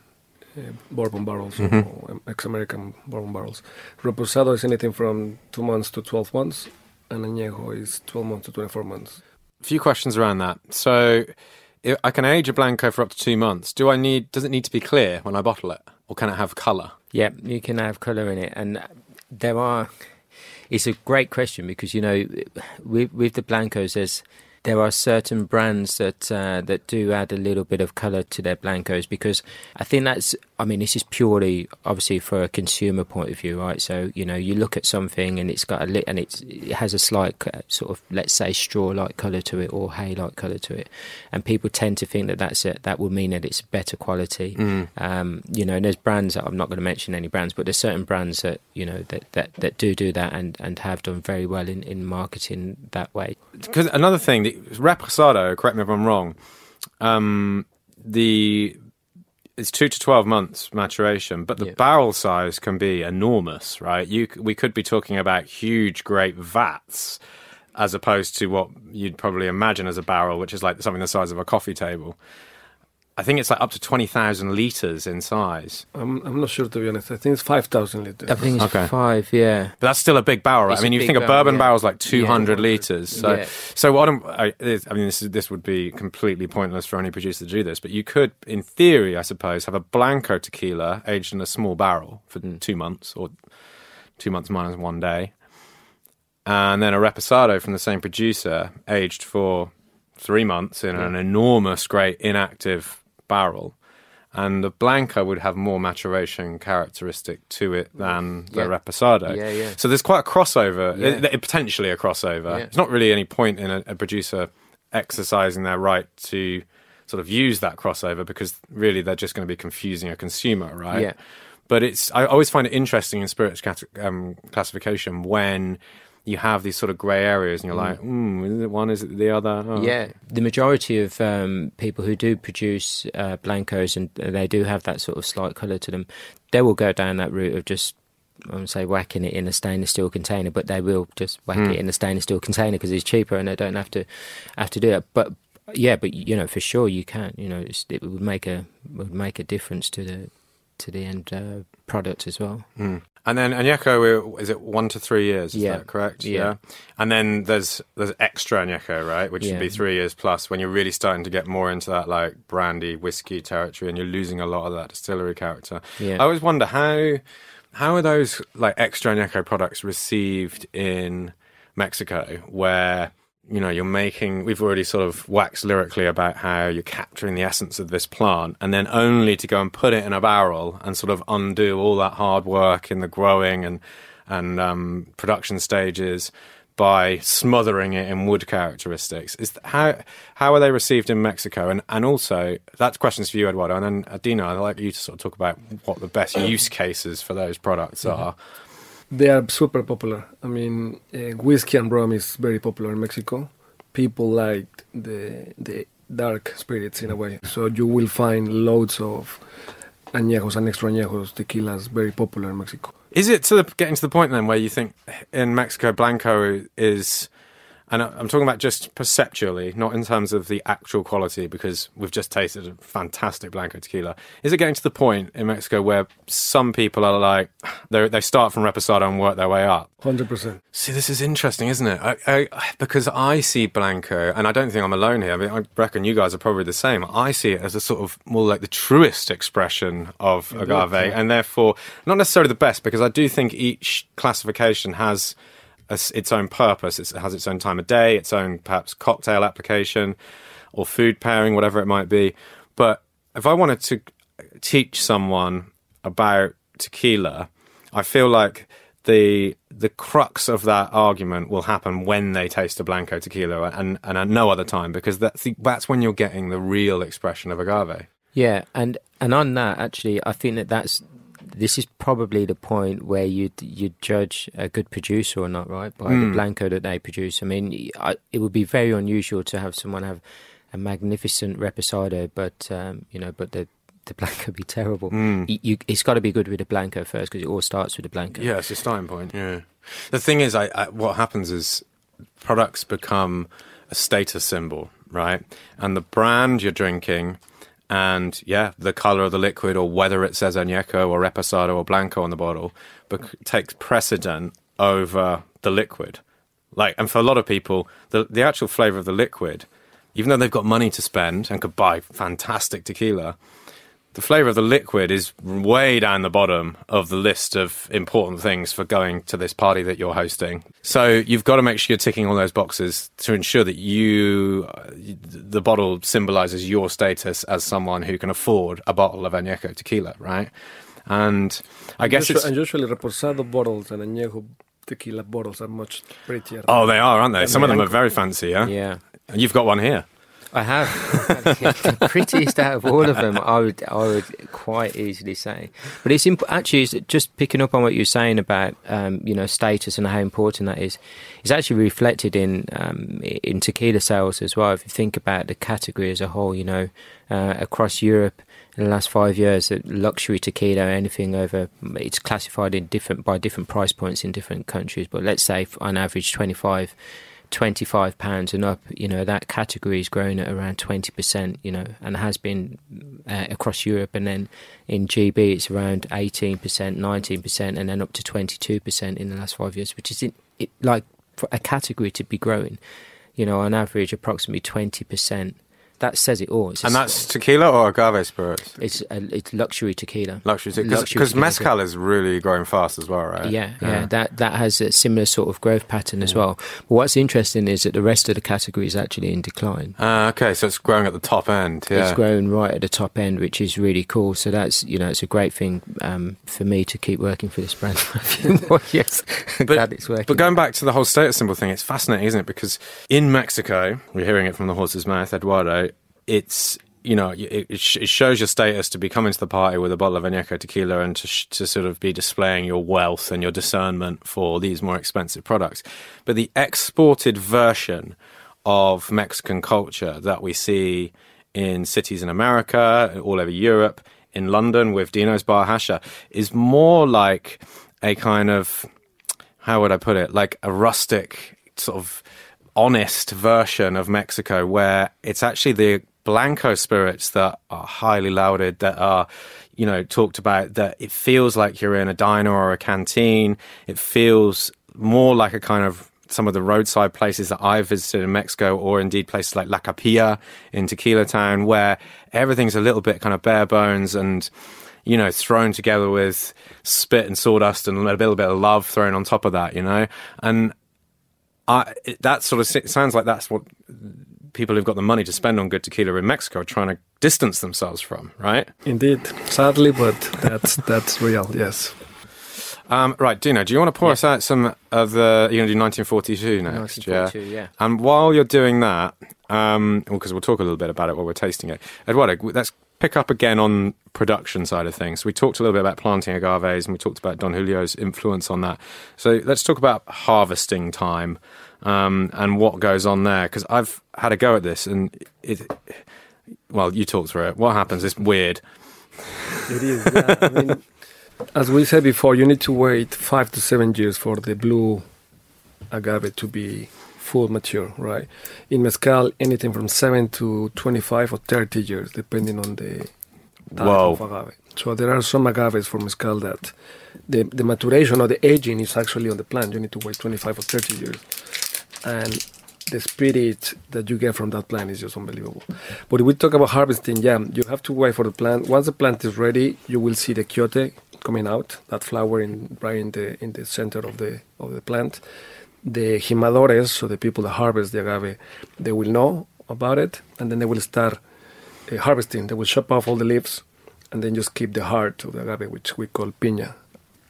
uh, bourbon barrels mm-hmm. or ex-American bourbon barrels. Reposado is anything from two months to 12 months, and Añejo is 12 months to 24 months. A few questions around that. So, I can age a blanco for up to two months. Do I need? Does it need to be clear when I bottle it, or can it have colour? Yep, you can have colour in it, and there are. It's a great question because you know, with with the blancos, there's there are certain brands that uh, that do add a little bit of color to their blancos because I think that's. I mean, this is purely obviously for a consumer point of view, right? So you know, you look at something and it's got a lit and it's, it has a slight sort of let's say straw-like color to it or hay-like color to it, and people tend to think that that's it. That will mean that it's better quality. Mm. Um, you know, and there's brands that I'm not going to mention any brands, but there's certain brands that you know that, that, that do do that and, and have done very well in, in marketing that way. Because another thing, the Reposado, correct me if I'm wrong, um, the it's two to twelve months maturation, but the Yeah. barrel size can be enormous, right? You we could be talking about huge grape vats as opposed to what you'd probably imagine as a barrel, which is like something the size of a coffee table. I think it's like up to twenty thousand liters in size. I'm, I'm not sure to be honest. I think it's 5,000 liters. I think it's Okay. five, yeah. But that's still a big barrel, right? It's I mean, you big think a bourbon yeah. is like 200 Yeah. liters. So, Yeah. so what I'm, I, I mean, this is, this would be completely pointless for any producer to do this, but you could, in theory, I suppose, have a Blanco tequila aged in a small barrel for Hmm. two months or two months minus one day, and then a Reposado from the same producer aged for three months in an enormous, great inactive barrel. And the Blanco would have more maturation characteristic to it than the Yeah. Reposado. Yeah, yeah. So there's quite a crossover, Yeah. uh, potentially a crossover. Yeah. It's not really any point in a, a producer exercising their right to sort of use that crossover because really they're just going to be confusing a consumer, right? Yeah. But it's I always find it interesting in spirits cat- um, classification when you have these sort of grey areas and you're like, mm, is it one, is it the other? Oh. Yeah, the majority of um, people who do produce uh, blancos and they do have that sort of slight colour to them, they will go down that route of just, I would say, whacking it in a stainless steel container. But they will just whack it in a stainless steel container because it's cheaper and they don't have to have to do it. But yeah, but you know, for sure you can. You know, it's, it would make a would make a difference to the to the end uh, product as well. Mm. And then Añejo, is it one to three years? Is Yeah. that correct? Yeah. And then there's there's extra Añejo, right? Which would be three years plus when you're really starting to get more into that like brandy whiskey territory and you're losing a lot of that distillery character. Yeah. I always wonder how how are those like extra Añejo products received in Mexico where you know you're making we've already sort of waxed lyrically about how you're capturing the essence of this plant and then only to go and put it in a barrel and sort of undo all that hard work in the growing and and um, production stages by smothering it in wood characteristics. Is th- how how are they received in Mexico? And and also that's questions for you Eduardo and then Adina I'd like you to sort of talk about what the best use cases for those products are They are super popular. I mean, uh, whiskey and rum is very popular in Mexico. People like the the dark spirits in a way. So you will find loads of añejos and extra añejos tequilas very popular in Mexico. Is it to the, getting to the point then where you think in Mexico Blanco is, and I'm talking about just perceptually, not in terms of the actual quality, because we've just tasted a fantastic Blanco tequila. Is it getting to the point in Mexico where some people are like, *sighs* they they start from Reposado and work their way up? Hundred percent. See, this is interesting, isn't it? I, I, because I see Blanco, and I don't think I'm alone here. I mean, I reckon you guys are probably the same. I see it as a sort of more like the truest expression of agave, and therefore not necessarily the best, because I do think each classification has a its own purpose. It's, it has its own time of day, its own perhaps cocktail application, or food pairing, whatever it might be. But if I wanted to teach someone about tequila, I feel like the the crux of that argument will happen when they taste a blanco tequila and and at no other time because that's the, that's when you're getting the real expression of agave. Yeah, and and on that, actually, I think that that's this is probably the point where you you judge a good producer or not, right, by the blanco that they produce. I mean, I, it would be very unusual to have someone have a magnificent reposado, but um, you know, but the the *laughs* blanco be terrible. You, you, it's got to be good with the blanco first because it all starts with the blanco. Yeah, it's a starting point. Yeah. The thing is, I, I what happens is products become a status symbol, right? And the brand you're drinking, and yeah, the color of the liquid, or whether it says añejo or reposado or blanco on the bottle, takes precedent over the liquid. Like, and for a lot of people, the the actual flavor of the liquid, even though they've got money to spend and could buy fantastic tequila, the flavor of the liquid is way down the bottom of the list of important things for going to this party that you're hosting. So you've got to make sure you're ticking all those boxes to ensure that you, the bottle symbolizes your status as someone who can afford a bottle of añejo tequila, right? And I guess usually, it's. and usually reposado bottles and añejo tequila bottles are much prettier. Oh, they are, aren't they? Some of them are very fancy, yeah? Yeah. And you've got one here. I have the prettiest out of all of them. I would, I would quite easily say. But it's imp- actually it's just picking up on what you're saying about, um, you know, status and how important that is. It's actually reflected in um, in tequila sales as well. If you think about the category as a whole, you know, uh, across Europe in the last five years, luxury tequila, anything over, it's classified in different by different price points in different countries. But let's say on average, twenty five. 25 pounds and up you know that category is growing at around 20% you know and has been uh, across Europe. And then in GB it's around 18% 19% and then up to 22% in the last 5 years which is in, it, like for a category to be growing you know on average approximately 20% that says it all. It's and that's tequila or agave spirits? It's a, it's luxury tequila. Luxury tequila. Because mezcal is really growing fast as well, right? Yeah, yeah, yeah, That that has a similar sort of growth pattern as well. But what's interesting is that the rest of the category is actually in decline. Uh, okay, so it's growing at the top end. Yeah. It's growing right at the top end, which is really cool. So that's you know it's a great thing um, for me to keep working for this brand for a few more years. but, Glad it's working. But going back to the whole status symbol thing, it's fascinating, isn't it? Because in Mexico, we're hearing it from the horse's mouth, Eduardo it's you know it, it, shows your status to be coming to the party with a bottle of añejo tequila and to, sh- to sort of be displaying your wealth and your discernment for these more expensive products. But the exported version of mexican culture that we see in cities in america all over europe in london with Deano's bar Hacha is more like a kind of how would i put it? Like a rustic sort of honest version of mexico where it's actually the Blanco spirits that are highly lauded, that are, you know, talked about, that it feels like you're in a diner or a canteen. It feels more like a kind of some of the roadside places that I've visited in Mexico, or indeed places like La Capilla in Tequila Town, where everything's a little bit kind of bare bones and, you know, thrown together with spit and sawdust and a little bit of love thrown on top of that, you know? And I, that sort of sounds like that's what people who've got the money to spend on good tequila in Mexico are trying to distance themselves from, right? Indeed, sadly, but that's that's real. Yes. Um, right, Deano, do you want to pour yeah. us out some of the? You're going to do 1942 next, 1942, yeah? yeah. And while you're doing that, um, because we'll talk a little bit about it while we're tasting it, Eduardo, let's pick up again on production side of things. We talked a little bit about planting agaves, and we talked about Don Julio's influence on that. So let's talk about harvesting time um, and what goes on there. Because I've had a go at this, and it. Well, you talk through it. What happens? It's weird. It is. Yeah. I mean, *laughs* as we said before, you need to wait five to seven years for the blue agave to be full mature, right? In mezcal, anything from seven to twenty-five or thirty years, depending on the type Whoa. of agave. So there are some agaves for mezcal that the, the maturation or the aging is actually on the plant. You need to wait 25 or 30 years and the spirit that you get from that plant is just unbelievable. But if we talk about harvesting, yeah, you have to wait for the plant. Once the plant is ready, you will see the quiote coming out, that flower in right in the in the center of the of the plant. The jimadores, so the people that harvest the agave, they will know about it, and then they will start uh, harvesting. They will chop off all the leaves, and then just keep the heart of the agave, which we call piña,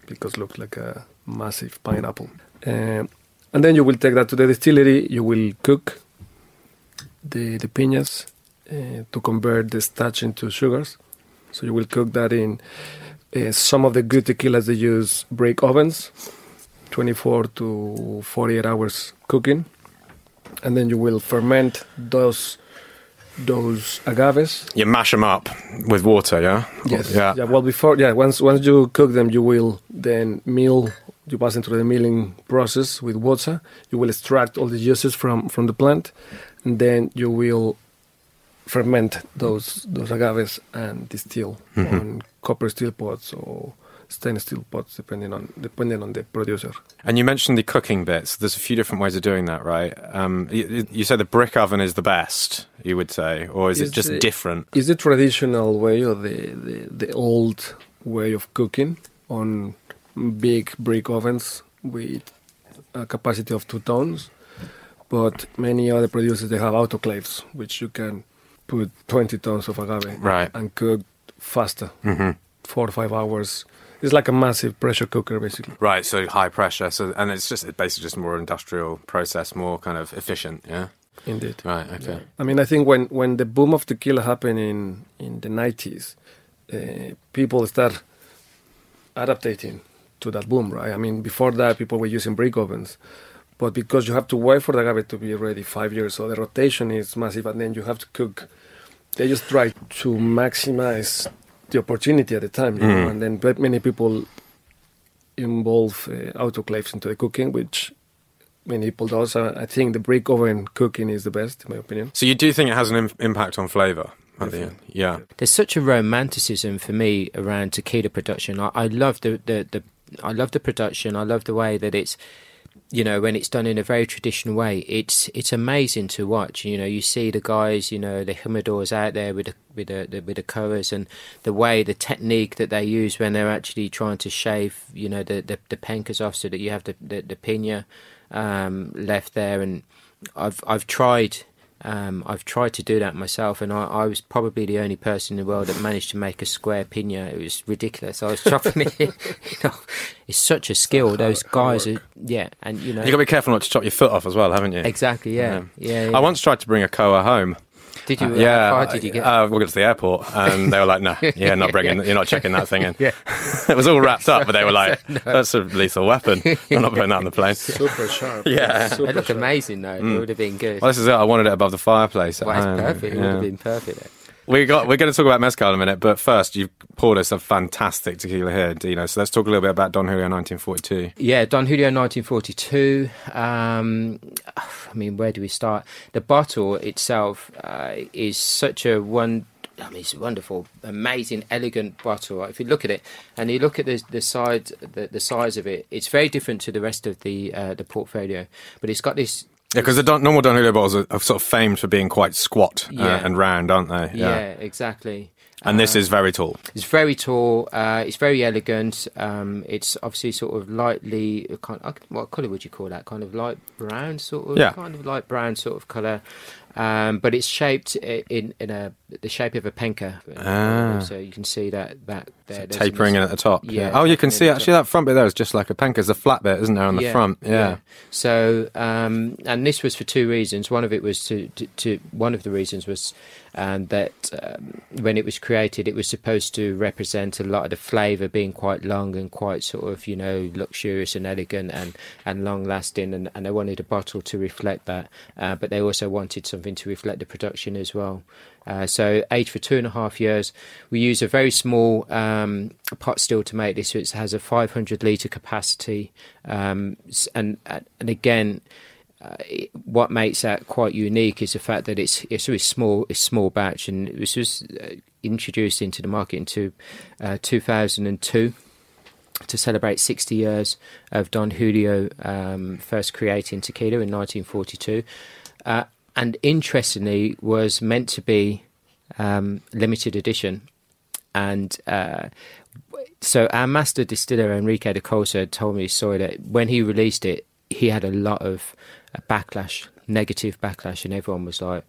because it looks like a massive pineapple. Uh, and then you will take that to the distillery. You will cook the the piñas uh, to convert the starch into sugars. So you will cook that in uh, some of the good tequilas. They use brick ovens, 24 to 48 hours cooking, and then you will ferment those those agaves. You mash them up with water, yeah. Yes. Yeah. yeah. Well, before yeah, once once you cook them, you will then mill you pass into the milling process with water. You will extract all the juices from, from the plant, and then you will ferment those those agaves and distill mm-hmm. on copper steel pots or stainless steel pots, depending on depending on the producer. And you mentioned the cooking bits. There's a few different ways of doing that, right? Um, you, you said the brick oven is the best, you would say, or is it just the- different? Is the traditional way or the, the, the old way of cooking on big brick ovens with a capacity of two tons? But many other producers they have autoclaves, which you can put 20 tons of agave Right. and cook faster, hmm four or five hours. It's like a massive pressure cooker, basically. Right, so high pressure. So and it's just it's basically just more industrial process, more kind of efficient. Yeah. Indeed. Right. Okay. I mean, I think when, when the boom of tequila happened in, in the 90s, uh, people start adapting to that boom, right? I mean, before that, people were using brick ovens. But because you have to wait for the agave to be ready five years, so the rotation is massive, and then you have to cook. They just try to maximize the opportunity at the time, you know, Mm. and then but many people involve uh, autoclaves into the cooking, which many people does. Uh, I think the brick oven cooking is the best, in my opinion. So you do think it has an Im- impact on flavour at the end? Yeah. There's such a romanticism for me around tequila production. I, I love the, the, the I love the production. I love the way that it's you know when it's done in a very traditional way. It's it's amazing to watch. You know, you see the guys, you know, the jimadores out there with the with the, the with the coas and the way the technique that they use when they're actually trying to shave, you know, the the, the pencas off so that you have the the, the piña um, left there. And I've I've tried um, I've tried to do that myself, and I, I was probably the only person in the world that managed to make a square piña. It was ridiculous. I was chopping it. *laughs* You know, it's such a skill. hard- Those hard guys work. are, yeah, and you know, You got to be careful not to chop your foot off as well, haven't you? exactly, yeah, yeah. yeah. I once tried to bring a coa home. Did you? Uh, yeah. How far did you get? Uh, we got to the airport, and they were like, *laughs* "No, yeah, not bringing. You're not checking that thing in." Yeah. *laughs* it was all wrapped up, but they were like, *laughs* "That's a lethal weapon. I'm not putting that on the plane." Super sharp. Yeah. they Super look sharp. amazing though. It would have been good. Well, this is it. I wanted it above the fireplace. at Well, it's home. perfect. It would have been perfect. We got. We're going to talk about mezcal in a minute, but first, you've poured us a fantastic tequila here, Deano. So let's talk a little bit about Don Julio 1942. Yeah, Don Julio 1942. Um, I mean, where do we start? The bottle itself uh, is such a one. I mean, it's a wonderful, amazing, elegant bottle. If you look at it and you look at the the side, the, the size of it, it's very different to the rest of the uh, the portfolio. But it's got this Yeah, because the Don, normal Don Julio bottles are, are sort of famed for being quite squat uh, Yeah. and round, aren't they? Yeah, exactly. And this Uh, is very tall. It's very tall. Uh, it's very elegant. Um, it's obviously sort of lightly, kind of, what colour would you call that? Kind of light brown, sort of, Yeah. kind of light brown sort of colour. Um, but it's shaped in in a the shape of a penca. Ah. So you can see that that there there's tapering in at the top. Yeah, Oh, you can see actually that front bit there is just like a penca. There's a flat bit, isn't there, on the Yeah, front? Yeah. So, um, and this was for two reasons. One of it was to, to, to one of the reasons was um, that um, when it was created, it was supposed to represent a lot of the flavour being quite long and quite sort of you know luxurious and elegant and, and long lasting, and, and they wanted a bottle to reflect that, uh, but they also wanted something to reflect the production as well. Uh, so aged for two and a half years. We use a very small um, pot still to make this. So it has a 500 litre capacity, um, and and again, uh, what makes that quite unique is the fact that it's it's really small. It's small batch, and it was uh, introduced into the market into uh, 2002 to celebrate 60 years of Don Julio um, first creating tequila in 1942. Uh, and interestingly, was meant to be um, limited edition. And uh, so our master distiller, Enrique de Colsa, told me a story that when he released it, he had a lot of uh, backlash, negative backlash, and everyone was like,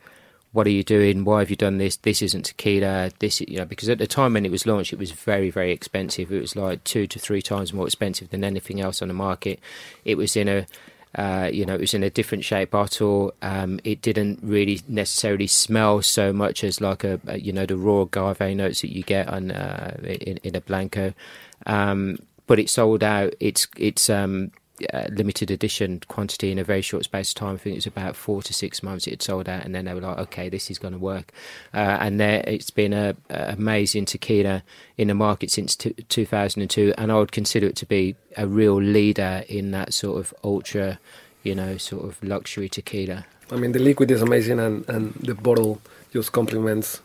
what are you doing? Why have you done this? This isn't tequila. This, is you know, because at the time when it was launched, it was very, very expensive. It was like two to three times more expensive than anything else on the market. It was in a, uh, you know, it was in a different shape bottle. Um, it didn't really necessarily smell so much as like a, a you know, the raw agave notes that you get on uh, in, in a blanco. Um, but it sold out. It's it's um, uh, limited edition quantity in a very short space of time. I think it was about four to six months. It had sold out, and then they were like, "Okay, this is going to work." Uh, and there, it's been a, a amazing tequila in the market since t- 2002, and I would consider it to be a real leader in that sort of ultra, you know, sort of luxury tequila. I mean, the liquid is amazing, and, and the bottle just complements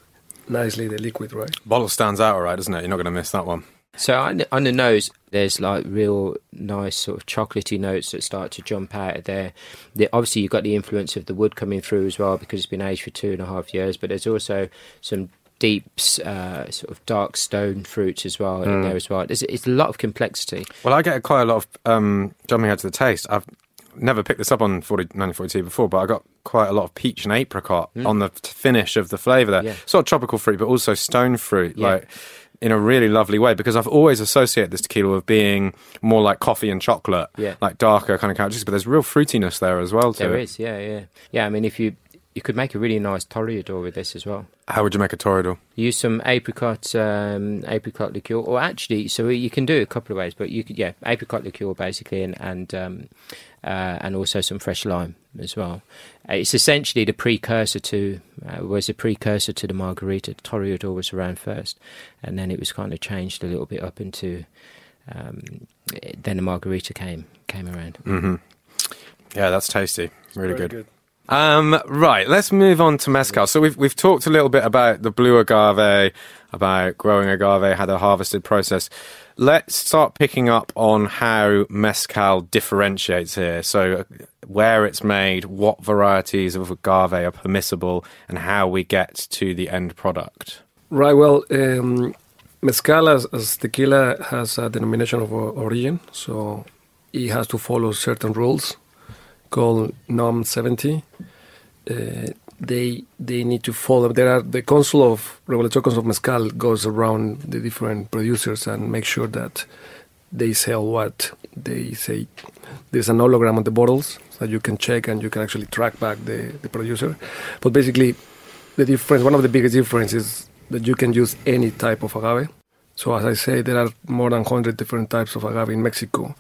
nicely the liquid, right? Bottle stands out, all right, doesn't it? You're not going to miss that one. So on the, on the nose, there's like real nice sort of chocolatey notes that start to jump out of there. The, obviously, you've got the influence of the wood coming through as well because it's been aged for two and a half years. But there's also some deep, uh, sort of dark stone fruits as well in there as well. There's, it's a lot of complexity. Well, I get quite a lot of um, jumping out to the taste. I've never picked this up on 40, 1942 before, but I got quite a lot of peach and apricot on the finish of the flavour there. Yeah. Sort of tropical fruit, but also stone fruit, Yeah. like in a really lovely way. Because I've always associated this tequila with being more like coffee and chocolate, Yeah. like darker kind of characteristics. But there's real fruitiness there as well. Too. There is, yeah, yeah, yeah. I mean, if you you could make a really nice toreador with this as well. How would you make a toreador? Use some apricot um, apricot liqueur, or actually, so you can do it a couple of ways. But you could, yeah, apricot liqueur basically, and and um, uh, and also some fresh lime as well. Uh, It's essentially the precursor to uh, was a precursor to the margarita. The Toreador was around first, and then it was kind of changed a little bit up into. Um, then the margarita came came around. Yeah, that's tasty. Really good. Um, right, let's move on to mezcal. So we've we've talked a little bit about the blue agave, about growing agave, how the harvested process. Let's start picking up on how mezcal differentiates here. So uh, where it's made, what varieties of agave are permissible, and how we get to the end product. Right. Well, um, mezcal as, as tequila has a denomination of origin, so it has to follow certain rules called NOM 70. Uh, they they need to follow. There are the Council of Regulatory Council of Mezcal goes around the different producers and make sure that they sell what they say. There's an hologram on the bottles that you can check and you can actually track back the, the producer. But basically, the difference, one of the biggest differences that you can use any type of agave. So as I say, there are more than 100 different types of agave in Mexico.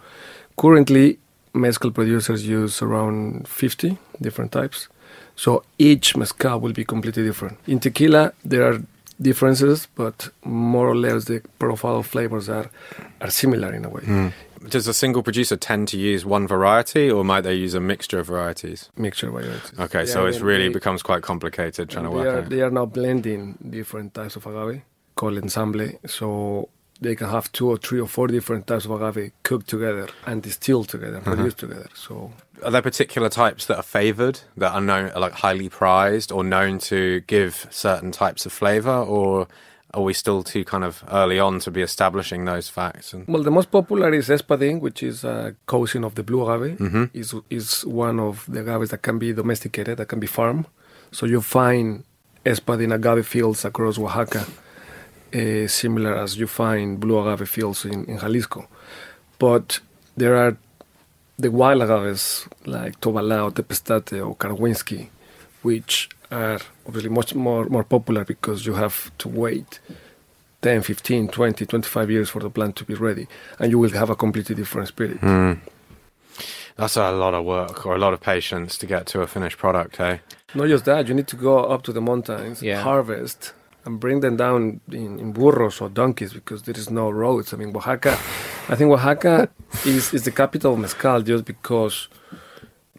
Currently, mezcal producers use around 50 different types. So each mezcal will be completely different. In tequila, there are differences, but more or less the profile of flavors are, are similar in a way. Hmm. Does a single producer tend to use one variety, or might they use a mixture of varieties? Mixture of varieties. Okay, Yeah, so it's and really they- becomes quite complicated trying to work are, out. they are now blending different types of agave called ensamble. So they can have two or three or four different types of agave cooked together and distilled together and mm-hmm. produced together. So Are there particular types that are favoured, that are known, are like highly prized, or known to give certain types of flavour, or are we still too kind of early on to be establishing those facts? And Well, the most popular is espadín, which is a cousin of the blue agave. Mm-hmm. is is one of the agaves that can be domesticated, that can be farmed. So you find espadín agave fields across Oaxaca, uh, similar as you find blue agave fields in, in Jalisco. But there are the wild agaves like Tobalao, Tepeztate, or Karwinski, which are obviously much more, more popular because you have to wait 10, 15, 20, 25 years for the plant to be ready, and you will have a completely different spirit. that's a lot of work or a lot of patience to get to a finished product, eh? Not just that, you need to go up to the mountains, Yeah. harvest, and bring them down in, in burros or donkeys because there is no roads. I mean, Oaxaca, I think Oaxaca *laughs* is, is the capital of mezcal just because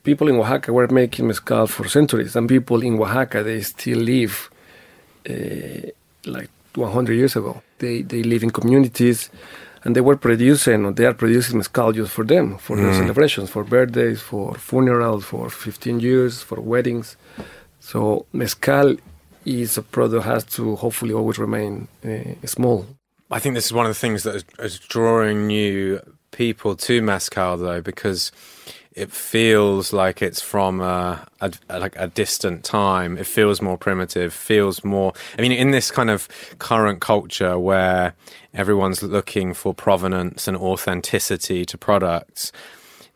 people in Oaxaca were making mezcal for centuries, and people in Oaxaca they still live uh, like 100 years ago. They they live in communities, and they were producing or they are producing mezcal just for them, for their celebrations, for birthdays, for funerals, for 15 years, for weddings. So mezcal is a product has to hopefully always remain uh, small. I think this is one of the things that is, drawing new people to mezcal, though, because it feels like it's from a, a, a- like a distant time. It feels more primitive. Feels more. I mean, in this kind of current culture where everyone's looking for provenance and authenticity to products,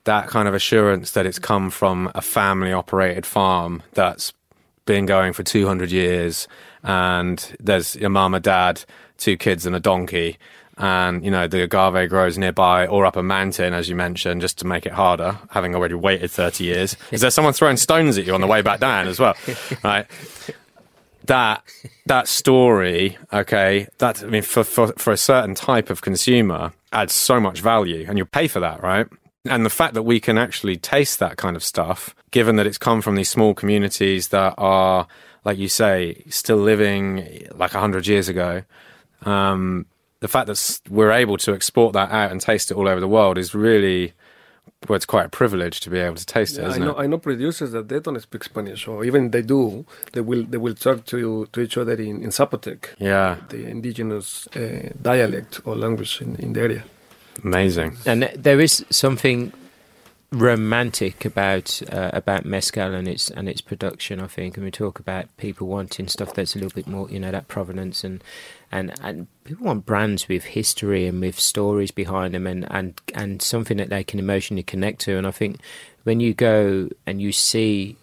that kind of assurance that it's come from a family-operated farm that's been going for 200 years and there's your mum and dad two kids and a donkey. And you know the agave grows nearby or up a mountain as you mentioned just to make it harder having already waited 30 years. Is there someone throwing stones at you on the way back down as well? *laughs* Right? That that story okay that i mean for, for for a certain type of consumer adds so much value and you pay for that right and the fact that we can actually taste that kind of stuff given that it's come from these small communities that are like you say still living like 100 years ago um the fact that we're able to export that out and taste it all over the world is really, well, it's quite a privilege to be able to taste it, Yeah, I know, it? I know producers that they don't speak Spanish, or even they do, they will they will talk to to each other in, in Zapotec, Yeah, the indigenous uh, dialect or language in, in the area. Amazing. And there is something romantic about uh, about mezcal and its and its production. I think, and we talk about people wanting stuff that's a little bit more, you know, that provenance and and and people want brands with history and with stories behind them and and and something that they can emotionally connect to. And I think when you go and you see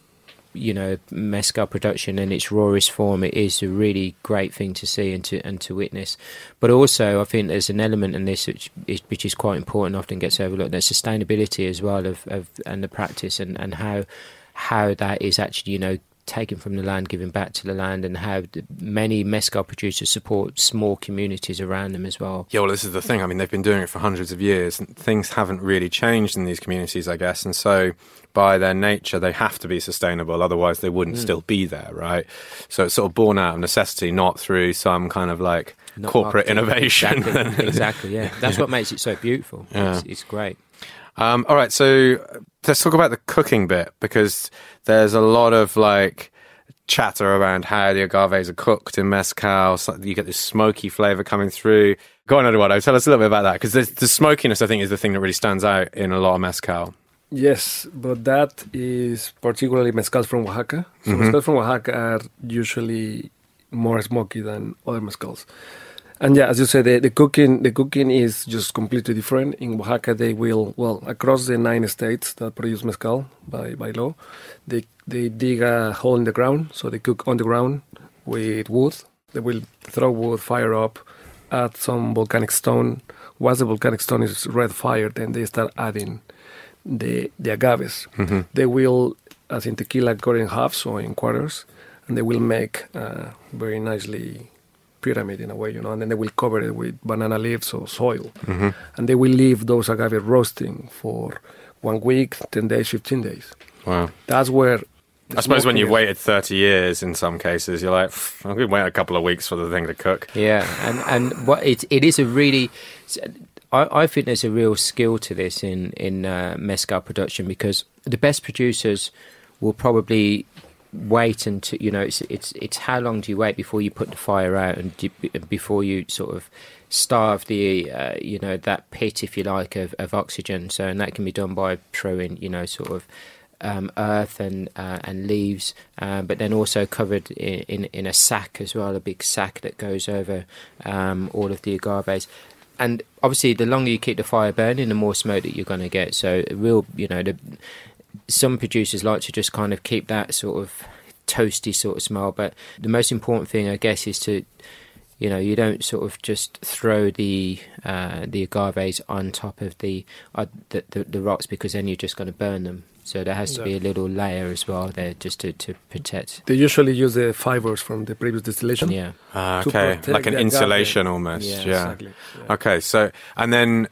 you know mezcal production in its rawest form it is a really great thing to see and to and to witness. But also i think there's an element in this which is, which is quite important often gets overlooked there's sustainability as well of, of and the practice and and how how that is actually you know taken from the land given back to the land and how many mezcal producers support small communities around them as well Yeah, well, this is the thing. I mean, they've been doing it for hundreds of years, and things haven't really changed in these communities, I guess. And so, by their nature, they have to be sustainable. Otherwise, they wouldn't still be there, right? So it's sort of born out of necessity, not through some kind of like Not corporate innovation. exactly, *laughs* exactly yeah that's what makes it so beautiful *laughs* Yeah. it's, it's great Um, all right, so let's talk about the cooking bit because there's a lot of like chatter around how the agaves are cooked in mezcal. So you get this smoky flavor coming through. Go on, Eduardo, tell us a little bit about that because the smokiness, I think, is the thing that really stands out in a lot of mezcal. Yes, but that is particularly mezcals from Oaxaca. So mm-hmm. mezcals from Oaxaca are usually more smoky than other mezcals. And yeah, as you said, the, the cooking the cooking is just completely different. In Oaxaca, they will well across the nine states that produce mezcal by, by law, they they dig a hole in the ground, so they cook on the ground with wood. They will throw wood, fire up, add some volcanic stone. Once the volcanic stone is red fire, then they start adding the the agaves. Mm-hmm. They will, as in tequila, cut in halves or in quarters, and they will make a very nicely pyramid in a way, you know, and then they will cover it with banana leaves or soil, and they will leave those agave roasting for one week, ten days, fifteen days. Wow. That's where. I suppose when you've smokiness- waited 30 years in some cases, you're like, I'm going to wait a couple of weeks for the thing to cook. Yeah, and and what it it is a really, I, I think there's a real skill to this in in uh, mezcal production because the best producers will probably wait until you know it's it's it's how long do you wait before you put the fire out and do, before you sort of starve the uh, you know that pit if you like of, of oxygen so and that can be done by throwing you know sort of um, earth and uh, and leaves, uh, but then also covered in, in in a sack as well, a big sack that goes over um, all of the agaves. And obviously, the longer you keep the fire burning, the more smoke that you're going to get. So, real, you know, the, some producers like to just kind of keep that sort of toasty sort of smell. But the most important thing, I guess, is to you know you don't sort of just throw the uh, the agaves on top of the, uh, the, the the rocks because then you're just going to burn them. So there has to be a little layer as well there just to, to protect. They usually use the fibers from the previous distillation. Yeah, Ah, To okay, like an the agave. insulation almost. Yeah, Yeah. Exactly. yeah. Okay, so and then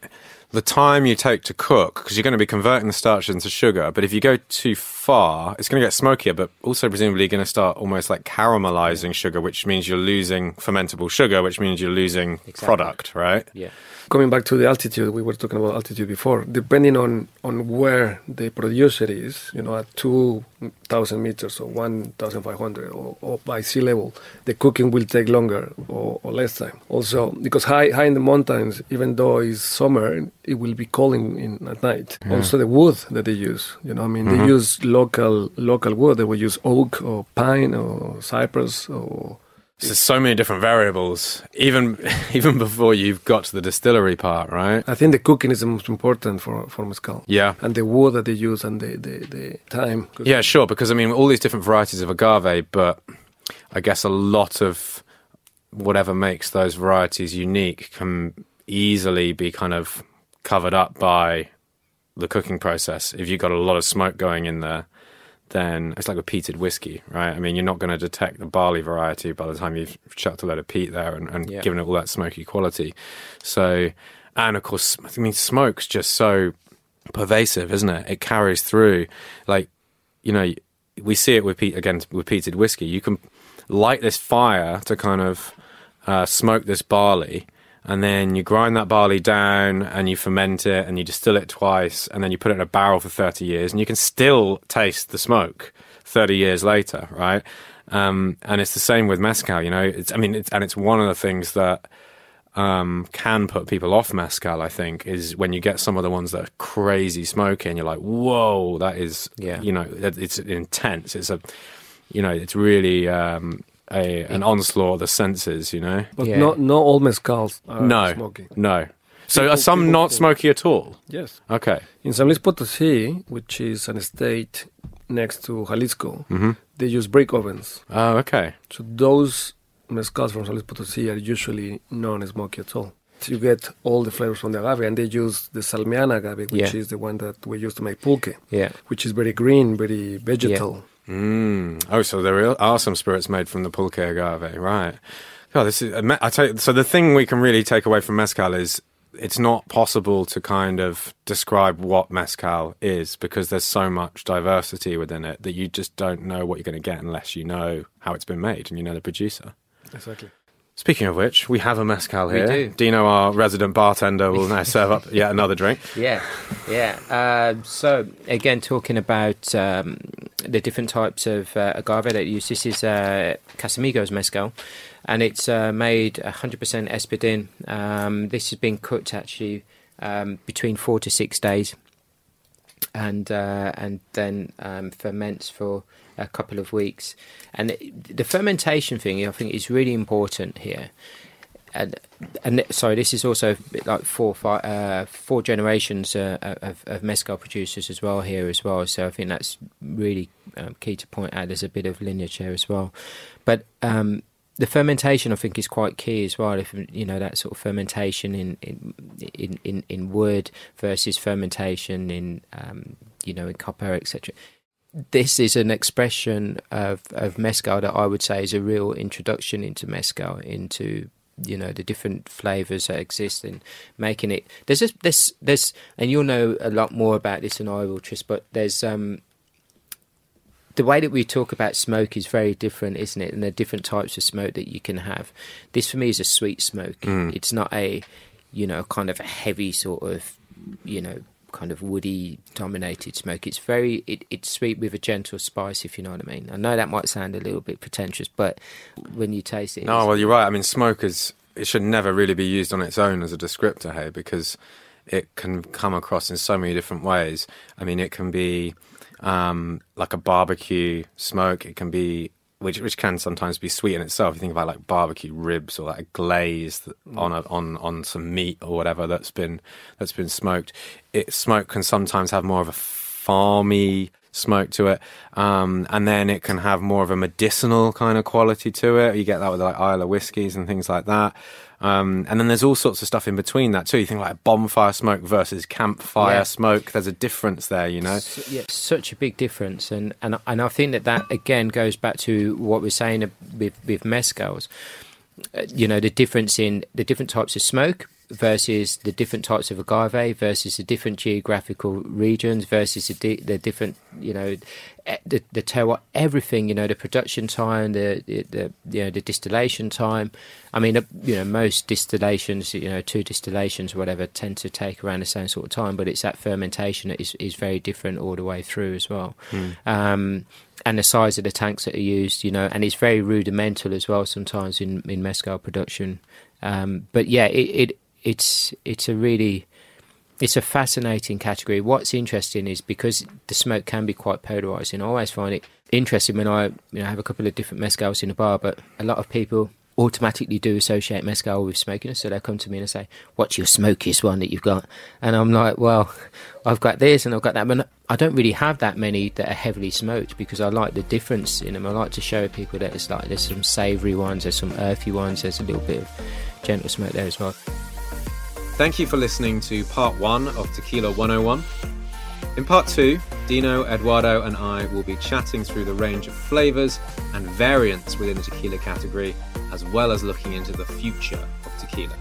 the time you take to cook because you're going to be converting the starch into sugar, but if you go too far, it's going to get smokier, but also presumably going to start almost like caramelizing sugar, which means you're losing fermentable sugar, which means you're losing Exactly. product, right? yeah, Coming back to the altitude, we were talking about altitude before. Depending on, on where the producer is, you know, at 2,000 meters or 1,500 or, or by sea level, the cooking will take longer or, or less time. Also, because high, high in the mountains, even though it's summer, it will be cold in, in at night. Also, the wood that they use, you know, I mean, they mm-hmm. use local local wood. They will use oak or pine or cypress or So so many different variables, even *laughs* even before you've got to the distillery part, right? I think the cooking is the most important for, for mezcal. Yeah. And the wood that they use and the, the, the time. Yeah, sure. Because I mean, all these different varieties of agave, but I guess a lot of whatever makes those varieties unique can easily be kind of covered up by the cooking process. If you've got a lot of smoke going in there, then it's like with peated whiskey, right? I mean, you're not going to detect the barley variety by the time you've chucked a load of peat there and, and Yeah. given it all that smoky quality. So, and of course, I mean, smoke's just so pervasive, isn't it? It carries through. Like, you know, we see it with peat again with peated whiskey. You can light this fire to kind of uh, smoke this barley, and then you grind that barley down and you ferment it and you distill it twice and then you put it in a barrel for 30 years and you can still taste the smoke 30 years later, right? Um, and it's the same with mezcal, you know. It's, I mean, it's, and it's one of the things that um, can put people off mezcal. I think is when you get some of the ones that are crazy smoky, and you're like, "Whoa, that is, Yeah. you know, it's intense. It's a, you know, it's really um, a an onslaught of the senses, you know." But Yeah. not not all mezcals are no, smoky. no. So People- are some people not smoky at all? Yes. Okay. In San Luis Potosí, which is an state next to Jalisco, hmm they use brick ovens. Oh, okay. So those mezcals from San Luis Potosí are usually non-smoky at all. So you get all the flavors from the agave, and they use the Salmiana agave, which Yeah. is the one that we use to make pulque, Yeah. which is very green, very vegetal. Mm. Oh, so there are some spirits made from the pulque agave, right? God, this is. I tell you, so the thing we can really take away from mezcal is it's not possible to kind of describe what mezcal is because there's so much diversity within it that you just don't know what you're going to get unless you know how it's been made and you know the producer. Exactly. Speaking of which, we have a mezcal here. We do. Deano, our resident bartender, will now serve up yet another drink. *laughs* Yeah, yeah. Uh, so again, talking about um, the different types of uh, agave that you use. This is uh, Casamigos mezcal, and it's uh, made 100% espadin. Um, this has been cooked actually um, between four to six days, and uh, and then um, ferments for a couple of weeks. And the fermentation thing, I think, is really important here and and sorry, this is also like four five, uh, four generations uh, of, of mezcal producers as well here as well. So I think that's really um, key to point out. There's a bit of lineage here as well, but um, the fermentation I think is quite key as well. If you know that sort of fermentation in in in, in, wood versus fermentation in um, you know in copper etc this is an expression of, of mezcal that I would say is a real introduction into mezcal, into you know the different flavors that exist and making it. There's this, this, this, and you'll know a lot more about this than I will, Tris. But there's um, the way that we talk about smoke is very different, isn't it? And there are different types of smoke that you can have. This for me is a sweet smoke. Mm. It's not a, you know, kind of a heavy sort of, you know, kind of woody dominated smoke. It's very it, it's sweet with a gentle spice, if you know what I mean. I know that might sound a little bit pretentious, but when you taste it, No, well, you're right. I mean, smoke is it should never really be used on its own as a descriptor here because it can come across in so many different ways. I mean, it can be um, like a barbecue smoke. It can be which which can sometimes be sweet in itself. You think about like barbecue ribs or like a glaze that- on a, on on some meat or whatever that's been that's been smoked. It smoke can sometimes have more of a farmy smoke to it, um, and then it can have more of a medicinal kind of quality to it. You get that with like Islay whiskies and things like that. Um, and then there's all sorts of stuff in between that too. You think like bonfire smoke versus campfire Yeah. smoke. There's a difference there, you know. S- yeah, such a big difference, and and and I think that that again goes back to what we're saying with with mezcals. Uh, you know, the difference in the different types of smoke versus the different types of agave versus the different geographical regions versus the, di- the different you know the the terroir everything you know the production time the, the the you know the distillation time. I mean uh, you know most distillations you know two distillations or whatever tend to take around the same sort of time but it's that fermentation that is is very different all the way through as well. Um and the size of the tanks that are used, you know, and it's very rudimental as well sometimes in in mezcal production. Um, but yeah, it, it it's it's a really it's a fascinating category. What's interesting is because the smoke can be quite polarizing. I always find it interesting when I you know have a couple of different mezcals in a bar, but a lot of people automatically do associate mezcal with smokiness, so they'll come to me and say, "What's your smokiest one that you've got?" And I'm like, "Well, I've got this and I've got that, but I don't really have that many that are heavily smoked because I like the difference in them. I like to show people that it's like there's some savoury ones, there's some earthy ones, there's a little bit of gentle smoke there as well." Thank you for listening to part one of Tequila 101. In part two, Deano, Eduardo, and I will be chatting through the range of flavours and variants within the tequila category, as well as looking into the future of tequila.